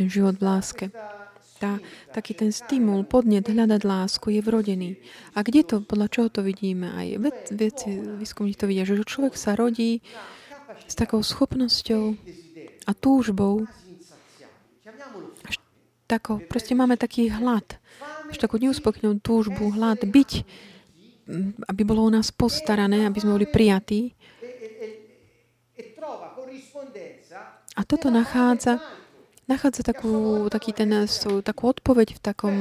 ten život v láske tá, taký ten stimul, podnet hľadať lásku je vrodený. A kde to, podľa čoho to vidíme? Aj ved, výskumníci to vidia, že človek sa rodí s takou schopnosťou a túžbou. Až tako, proste máme taký hlad, až takú neuspokojnú túžbu, hlad byť, aby bolo o nás postarané, aby sme boli prijatí. A toto nachádza nachádza takú, taký ten, takú odpoveď v, takom,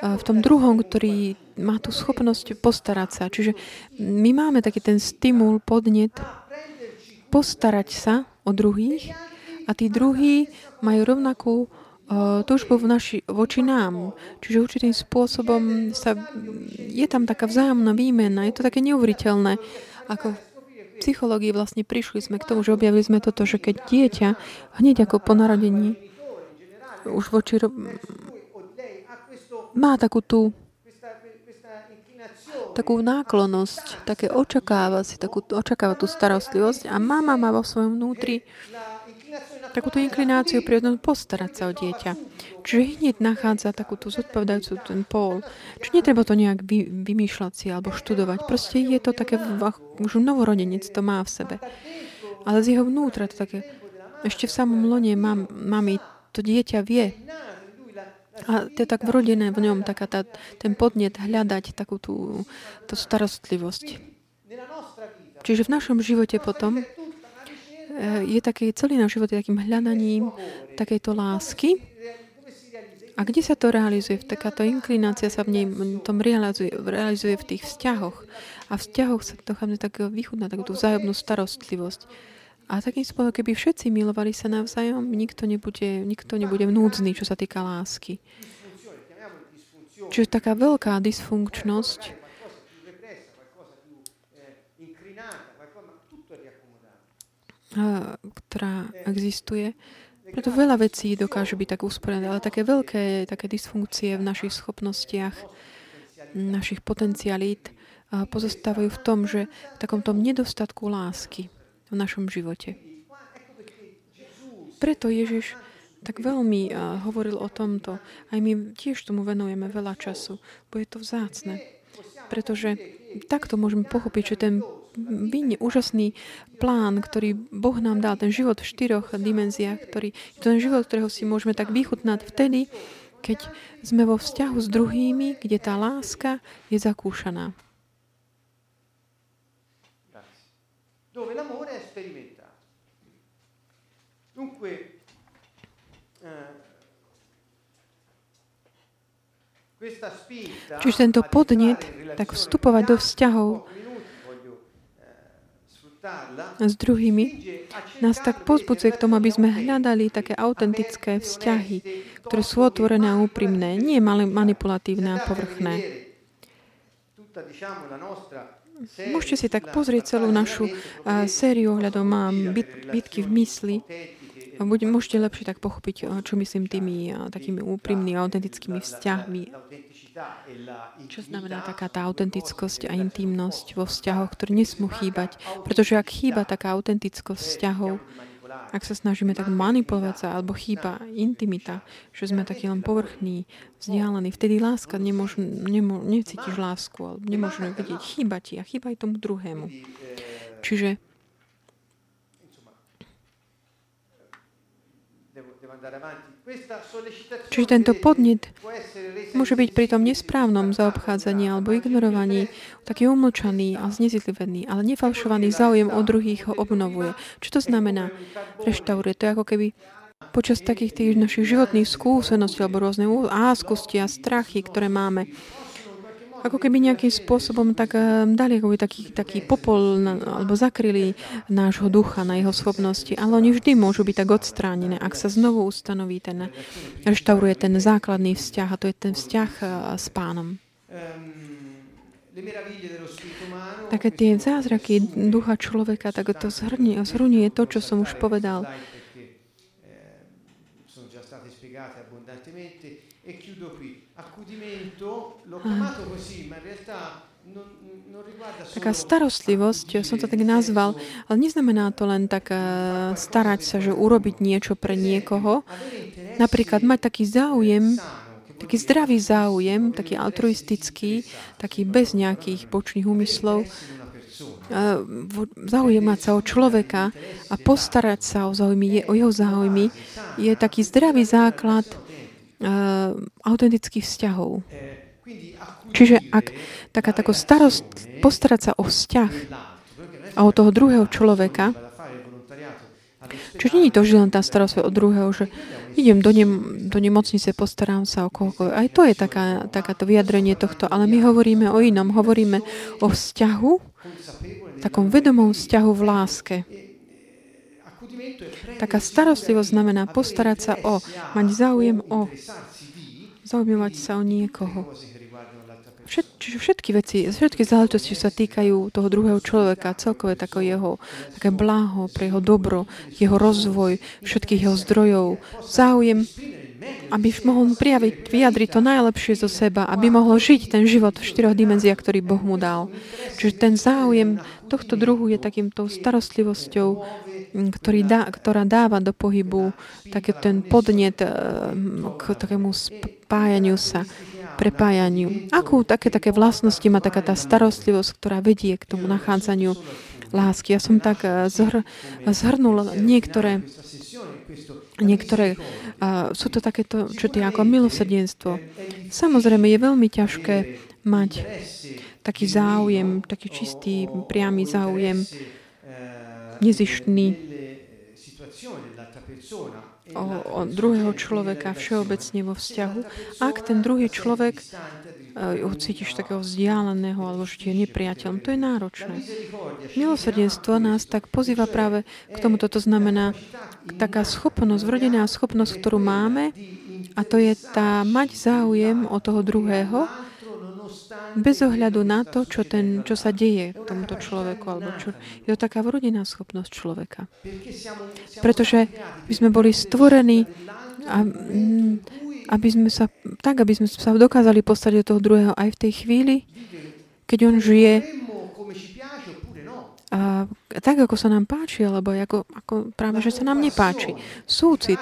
v tom druhom, ktorý má tú schopnosť postarať sa. Čiže my máme taký ten stimul, podnet postarať sa o druhých a tí druhí majú rovnakú túžbu v naši, voči nám. Čiže určitým spôsobom sa, je tam taká vzájomná výmena, je to také neuveriteľné, ako psychológii vlastne prišli sme k tomu, že objavili sme toto, že keď dieťa hneď ako po narodení už voči má takú tú takú náklonosť, také očakáva si, takú, očakáva tú starostlivosť a mama má vo svojom vnútri takúto inklináciu prirodzenú postarať sa o dieťa. Čiže hneď nachádza takú tú zodpovedajúcu ten pól. Čiže netreba to nejak vy, vymýšľať si alebo študovať. Proste je to také, už novorodenec to má v sebe. Ale z jeho vnútra to také, ešte v samom lone mám, mami to dieťa vie. A to je tak vrodené v ňom, taká tá, ten podnet hľadať takú tú, tú starostlivosť. Čiže v našom živote potom je taký, celý náš život je takým hľadaním takejto lásky. A kde sa to realizuje? Takáto inklinácia sa v nej tom realizuje, realizuje v tých vzťahoch. A v vzťahoch sa dochádzame takého východ na takú vzájomnú starostlivosť. A takým spôsobom, keby všetci milovali sa navzájom, nikto nebude, nikto nebude núdzny, čo sa týka lásky. Čiže taká veľká dysfunkčnosť ktorá existuje. Preto veľa vecí dokáže byť tak usporené, ale také veľké, také dysfunkcie v našich schopnostiach, našich potencialít pozostávajú v tom, že v takomto nedostatku lásky v našom živote. Preto Ježiš tak veľmi hovoril o tomto. Aj my tiež tomu venujeme veľa času, bo je to vzácne. Pretože takto môžeme pochopiť, že ten vyne úžasný plán, ktorý Boh nám dal, ten život v štyroch dimenziách, ktorý, je to ten život, ktorého si môžeme tak vychutnať vtedy, keď sme vo vzťahu s druhými, kde tá láska je zakúšaná. Dove l'amore è sperimentato. Dunque, eh, Čiže tento podnet, tak vstupovať do vzťahov s druhými, nás tak pozbudzuje k tomu, aby sme hľadali také autentické vzťahy, ktoré sú otvorené a úprimné, nie manipulatívne a povrchné. Môžete si tak pozrieť celú našu sériu ohľadom byt, bitky v mysli. Môžete lepšie tak pochopiť, čo myslím tými takými úprimnými, autentickými vzťahmi čo znamená taká tá autentickosť a intimnosť vo vzťahoch, ktoré nesmú chýbať? Pretože ak chýba taká autentickosť vzťahov, ak sa snažíme tak manipulovať sa, alebo chýba intimita, že sme takí len povrchní, vzdialení, vtedy láska, nemôžu, nemô, necítiš lásku, alebo nemôžeme vidieť, chýba ti a chýba aj tomu druhému. Čiže Čiže tento podnet môže byť pri tom nesprávnom zaobchádzaní alebo ignorovaní taký umlčaný a znezitlivený, ale nefalšovaný záujem o druhých ho obnovuje. Čo to znamená? Reštauruje. To je ako keby počas takých tých našich životných skúseností alebo rôzne áskosti a strachy, ktoré máme, ako keby nejakým spôsobom tak eh, dali ako taký, taký popol na, alebo zakryli nášho ducha na jeho schopnosti. Ale oni vždy môžu byť tak odstránené, ak sa znovu ustanoví ten, reštauruje ten základný vzťah a to je ten vzťah eh, s pánom. Také tie zázraky ducha človeka, tak to zhrnie, zhrnie to, čo som už povedal. E chiudo qui. Accudimento, Taká starostlivosť, som to tak nazval, ale neznamená to len tak eh, starať sa, že urobiť niečo pre niekoho. Napríklad mať taký záujem, taký zdravý záujem, taký altruistický, taký bez nejakých bočných úmyslov, eh, zaujímať sa o človeka a postarať sa o, záujmy, o jeho záujmy je taký zdravý základ autentických vzťahov. Čiže ak taká tako starost, postarať sa o vzťah a o toho druhého človeka, Čiže nie je to, že len tá starosť o druhého, že idem do, nem, do nemocnice, postarám sa o koho. Aj to je taká, takáto vyjadrenie tohto, ale my hovoríme o inom. Hovoríme o vzťahu, takom vedomom vzťahu v láske. Taká starostlivosť znamená postarať sa o, mať záujem o, zaujímať sa o niekoho. Všet, čiže všetky veci, všetky záležitosti sa týkajú toho druhého človeka, celkové tako jeho také bláho, pre jeho dobro, jeho rozvoj, všetkých jeho zdrojov, záujem, aby mohol prijaviť, vyjadriť to najlepšie zo seba, aby mohol žiť ten život v štyroch dimenziách, ktorý Boh mu dal. Čiže ten záujem tohto druhu je takýmto starostlivosťou, ktorý dá, ktorá dáva do pohybu taký ten podnet eh, k takému spájaniu sa, prepájaniu. Akú také, také vlastnosti má taká tá starostlivosť, ktorá vedie k tomu nachádzaniu lásky. Ja som tak eh, zhr, zhrnul niektoré Niektoré uh, sú to takéto, čo tie ako milosrdenstvo. Samozrejme, je veľmi ťažké mať taký záujem, taký čistý, priamy záujem nezištný o, o druhého človeka všeobecne vo vzťahu, ak ten druhý človek ho cítiš takého vzdialeného alebo že je nepriateľom, to je náročné. Milosrdenstvo nás tak pozýva práve k tomuto. To znamená taká schopnosť, vrodená schopnosť, ktorú máme, a to je tá mať záujem o toho druhého, bez ohľadu na to, čo, ten, čo sa deje tomuto človeku. Alebo čo, je to taká vrodená schopnosť človeka. Pretože my sme boli stvorení a, mm, aby sme sa, tak, aby sme sa dokázali postaviť do toho druhého aj v tej chvíli, keď on žije a tak, ako sa nám páči, alebo ako, ako práve, že sa nám nepáči. Súcit.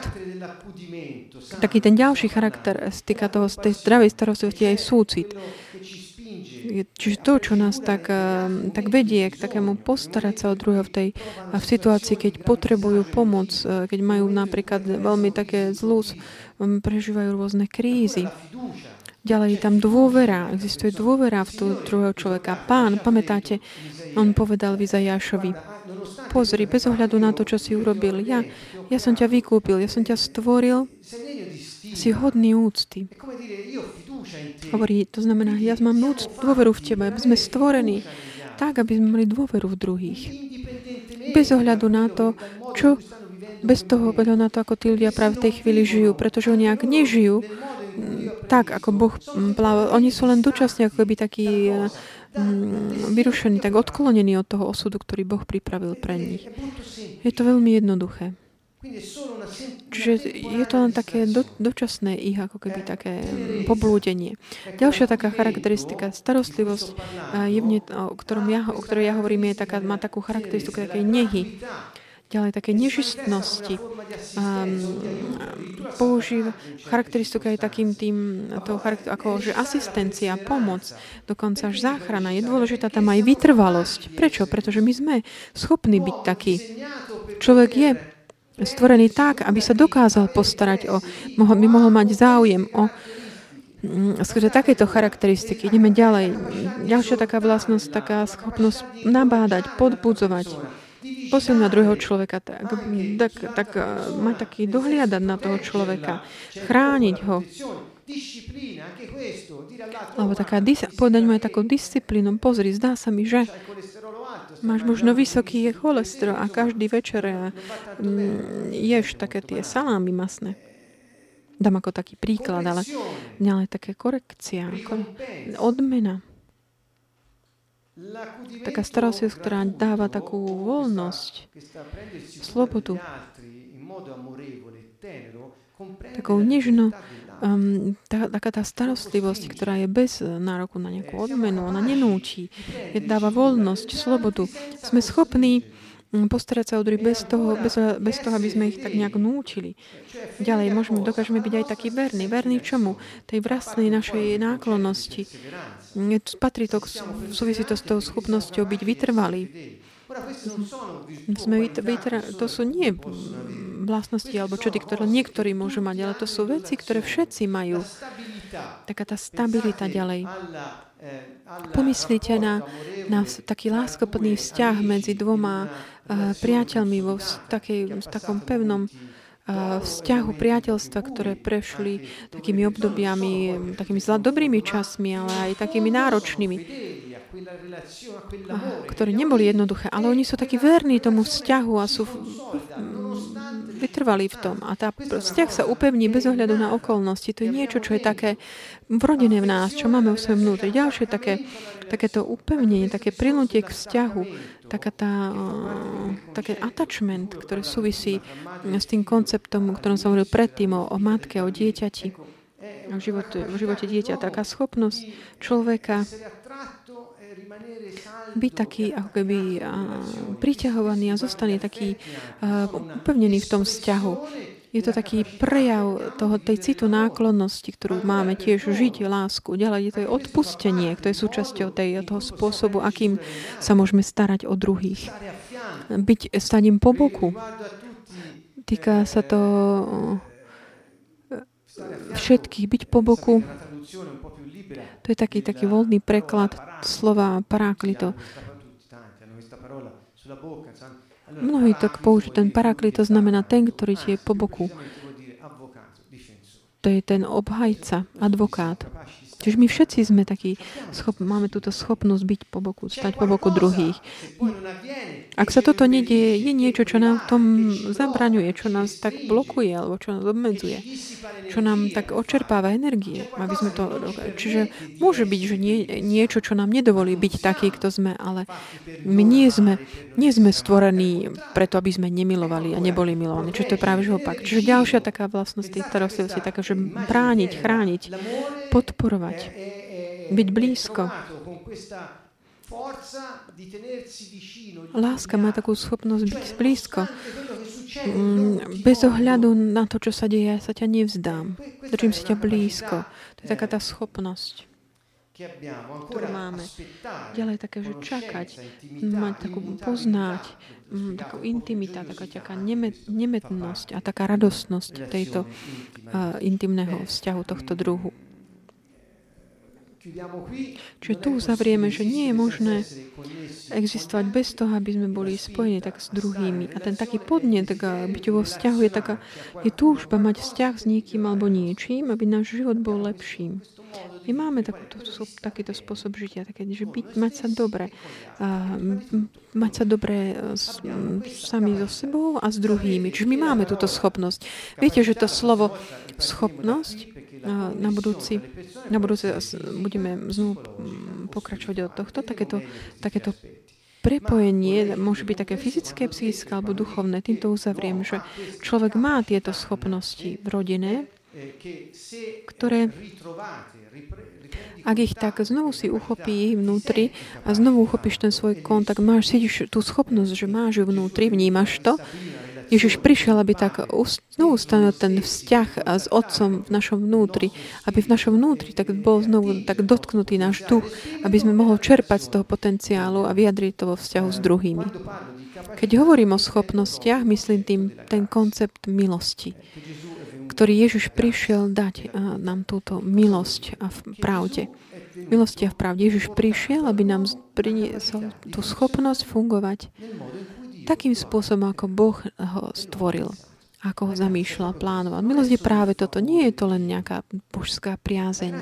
Taký ten ďalší charakter týka toho, tej zdravej starostlivosti aj súcit. Čiže to, čo nás tak, eh, tak vedie k takému postarať sa o druhého v tej v situácii, keď potrebujú pomoc, eh, keď majú napríklad veľmi také zlú, prežívajú rôzne krízy. Ďalej je tam dôvera, existuje dôvera v toho druhého človeka. Pán, pamätáte, on povedal Vizajášovi, pozri, bez ohľadu na to, čo si urobil, ja, ja som ťa vykúpil, ja som ťa stvoril, si hodný úcty. Hovorí, to znamená, ja mám dôveru v teba, aby sme stvorení tak, aby sme mali dôveru v druhých. Bez ohľadu na to, čo bez toho, bez na to, ako tí ľudia práve v tej chvíli žijú, pretože oni ak nežijú tak, ako Boh plával, oni sú len dočasne ako keby takí mm, vyrušení, tak odklonení od toho osudu, ktorý Boh pripravil pre nich. Je to veľmi jednoduché. Čiže je to len také do, dočasné ich, ako keby také poblúdenie. Ďalšia taká charakteristika, starostlivosť, je v ne, o, ktorom ja, o ktorej ja hovorím, je taká, má takú charakteristiku takej nehy ďalej také nežistnosti. Um, používa charakteristika aj takým tým, charakter, ako že asistencia, pomoc, dokonca až záchrana. Je dôležitá tam aj vytrvalosť. Prečo? Pretože my sme schopní byť takí. Človek je stvorený tak, aby sa dokázal postarať o, by mohol mať záujem o mm, skôr takéto charakteristiky. Ideme ďalej. Ďalšia taká vlastnosť, taká schopnosť nabádať, podbudzovať posilň na druhého človeka, tak, tak, tak eh, mať taký dohliadať na toho človeka, chrániť ho. Alebo taká, povedať mu aj takou disciplínu. Pozri, zdá sa mi, že máš možno vysoký cholesterol a každý večer eh, mm, ješ také tie salámy masné. Dám ako taký príklad, ale, ale také korekcia, odmena taká starostlivosť, ktorá dáva takú voľnosť, slobodu, takou nežno, um, tá, taká tá starostlivosť, ktorá je bez nároku na nejakú odmenu, ona nenúči, je, dáva voľnosť, slobodu. Sme schopní postarať sa o druhých bez toho, bez, bez toho, aby sme ich tak nejak núčili. Ďalej môžeme, dokážeme byť aj taký verný. Verný čomu? Tej vlastnej našej náklonnosti. Patrí to, súvisí to s tou schopnosťou byť vytrvalý. Sme vytr- to sú nie vlastnosti alebo čo ktoré niektorí môžu mať, ale to sú veci, ktoré všetci majú. Taká tá stabilita ďalej. Pomyslite na, na taký láskoplný vzťah medzi dvoma priateľmi vo takej, takom pevnom vzťahu priateľstva, ktoré prešli takými obdobiami, takými zla, dobrými časmi, ale aj takými náročnými ktoré neboli jednoduché, ale oni sú takí verní tomu vzťahu a sú vytrvalí v tom. A tá vzťah sa upevní bez ohľadu na okolnosti. To je niečo, čo je také vrodené v nás, čo máme v svojom vnútri. Ďalšie také, takéto upevnenie, také prinutie k vzťahu, taká tá, také attachment, ktoré súvisí s tým konceptom, o ktorom som hovoril predtým, o, o matke, o dieťati, o živote, v živote dieťa. Taká schopnosť človeka byť taký ako keby priťahovaný a zostane taký upevnený v tom vzťahu. Je to taký prejav toho, tej citu náklonnosti, ktorú máme tiež žiť lásku. Ďalej je to je odpustenie, to je súčasťou tej, toho spôsobu, akým sa môžeme starať o druhých. Byť staním po boku. Týka sa to všetkých, byť po boku to je taký, taký voľný preklad slova paraklito. Mnohí tak použijú ten paraklit, to znamená ten, ktorý ti je po boku. To je ten obhajca, advokát. Čiže my všetci sme takí, schop, máme túto schopnosť byť po boku, stať po boku druhých. Ak sa toto nedieje, je niečo, čo nám tom zabraňuje, čo nás tak blokuje, alebo čo nás obmedzuje, čo nám tak očerpáva energie, aby sme to... Čiže môže byť, že nie, niečo, čo nám nedovolí byť taký, kto sme, ale my nie sme, nie sme stvorení preto, aby sme nemilovali a neboli milovaní. Čiže to je práve že opak. Čiže ďalšia taká vlastnosť tých starostlivosti je taká, že brániť, chrániť, podporovať, byť blízko. Láska má takú schopnosť byť blízko. Mm, bez ohľadu na to, čo sa deje, ja sa ťa nevzdám. Držím si ťa blízko. To je taká tá schopnosť ktorú máme. Ďalej také, že čakať, mať takú, poznať, mm, takú intimita, taká, taká nemet, nemetnosť a taká radostnosť tejto uh, intimného vzťahu tohto druhu. Čiže tu uzavrieme, že nie je možné existovať bez toho, aby sme boli spojení tak s druhými. A ten taký podnet k byť vo vzťahu je taká, je túžba mať vzťah s niekým alebo niečím, aby náš život bol lepším. My máme takúto, takýto spôsob žitia, také, že byť, mať sa dobre, a, mať sa dobre s, sami so sebou a s druhými. Čiže my máme túto schopnosť. Viete, že to slovo schopnosť na budúci, na budúci budeme znovu pokračovať od tohto, takéto, takéto prepojenie môže byť také fyzické, psychické alebo duchovné. Týmto uzavriem, že človek má tieto schopnosti v rodine, ktoré ak ich tak znovu si uchopí vnútri a znovu uchopíš ten svoj kontakt, máš, cítiš tú schopnosť, že máš ju vnútri, vnímaš to, Ježiš prišiel, aby tak znovu stanul ten vzťah s Otcom v našom vnútri, aby v našom vnútri tak bol znovu tak dotknutý náš duch, aby sme mohli čerpať z toho potenciálu a vyjadriť to vo vzťahu s druhými. Keď hovorím o schopnostiach, myslím tým ten koncept milosti, ktorý Ježiš prišiel dať nám túto milosť a v pravde. Milosti a v pravde. Ježiš prišiel, aby nám priniesol tú schopnosť fungovať takým spôsobom, ako Boh ho stvoril, ako ho zamýšľal, plánoval. Milosť je práve toto. Nie je to len nejaká božská priazeň,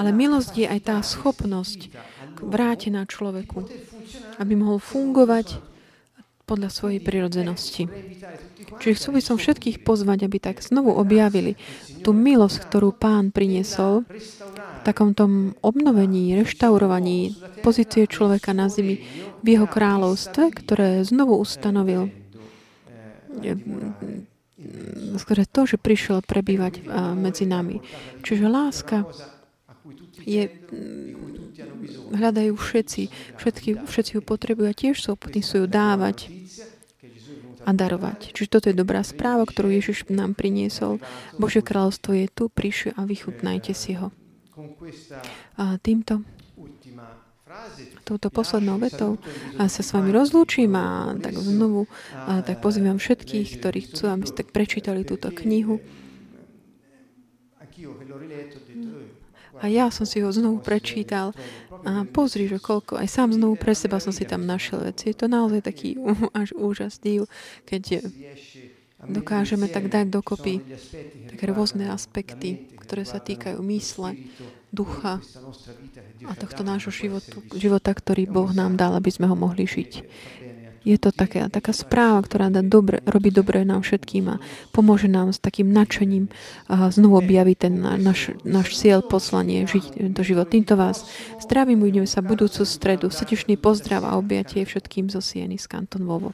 ale milosť je aj tá schopnosť vrátená človeku, aby mohol fungovať podľa svojej prirodzenosti. Čiže chcel by som všetkých pozvať, aby tak znovu objavili tú milosť, ktorú pán priniesol v takom tom obnovení, reštaurovaní pozície človeka na zemi v jeho kráľovstve, ktoré znovu ustanovil skôr to, že prišiel prebývať medzi nami. Čiže láska je, hľadajú všetci, všetky, všetci ju potrebujú a tiež ochotní sú ju dávať a darovať. Čiže toto je dobrá správa, ktorú Ježiš nám priniesol. Bože kráľovstvo je tu, prišli a vychutnajte si ho. A týmto touto poslednou vetou a sa s vami rozlúčim a tak znovu a tak pozývam všetkých, ktorí chcú, aby ste prečítali túto knihu. A ja som si ho znovu prečítal a pozri, že koľko, aj sám znovu pre seba som si tam našiel veci. Je to naozaj taký až úžas, div, keď dokážeme tak dať dokopy také rôzne aspekty, ktoré sa týkajú mysle, ducha a tohto nášho životu, života, ktorý Boh nám dal, aby sme ho mohli žiť je to taká, taká správa, ktorá dá dobre, robí dobre nám všetkým a pomôže nám s takým nadšením znovu objaviť ten náš, náš cieľ, poslanie, žiť tento život. Týmto vás zdravím, uvidíme sa budúcu stredu. Srdečný pozdrav a objatie všetkým zo Sieny z Kanton Vovo.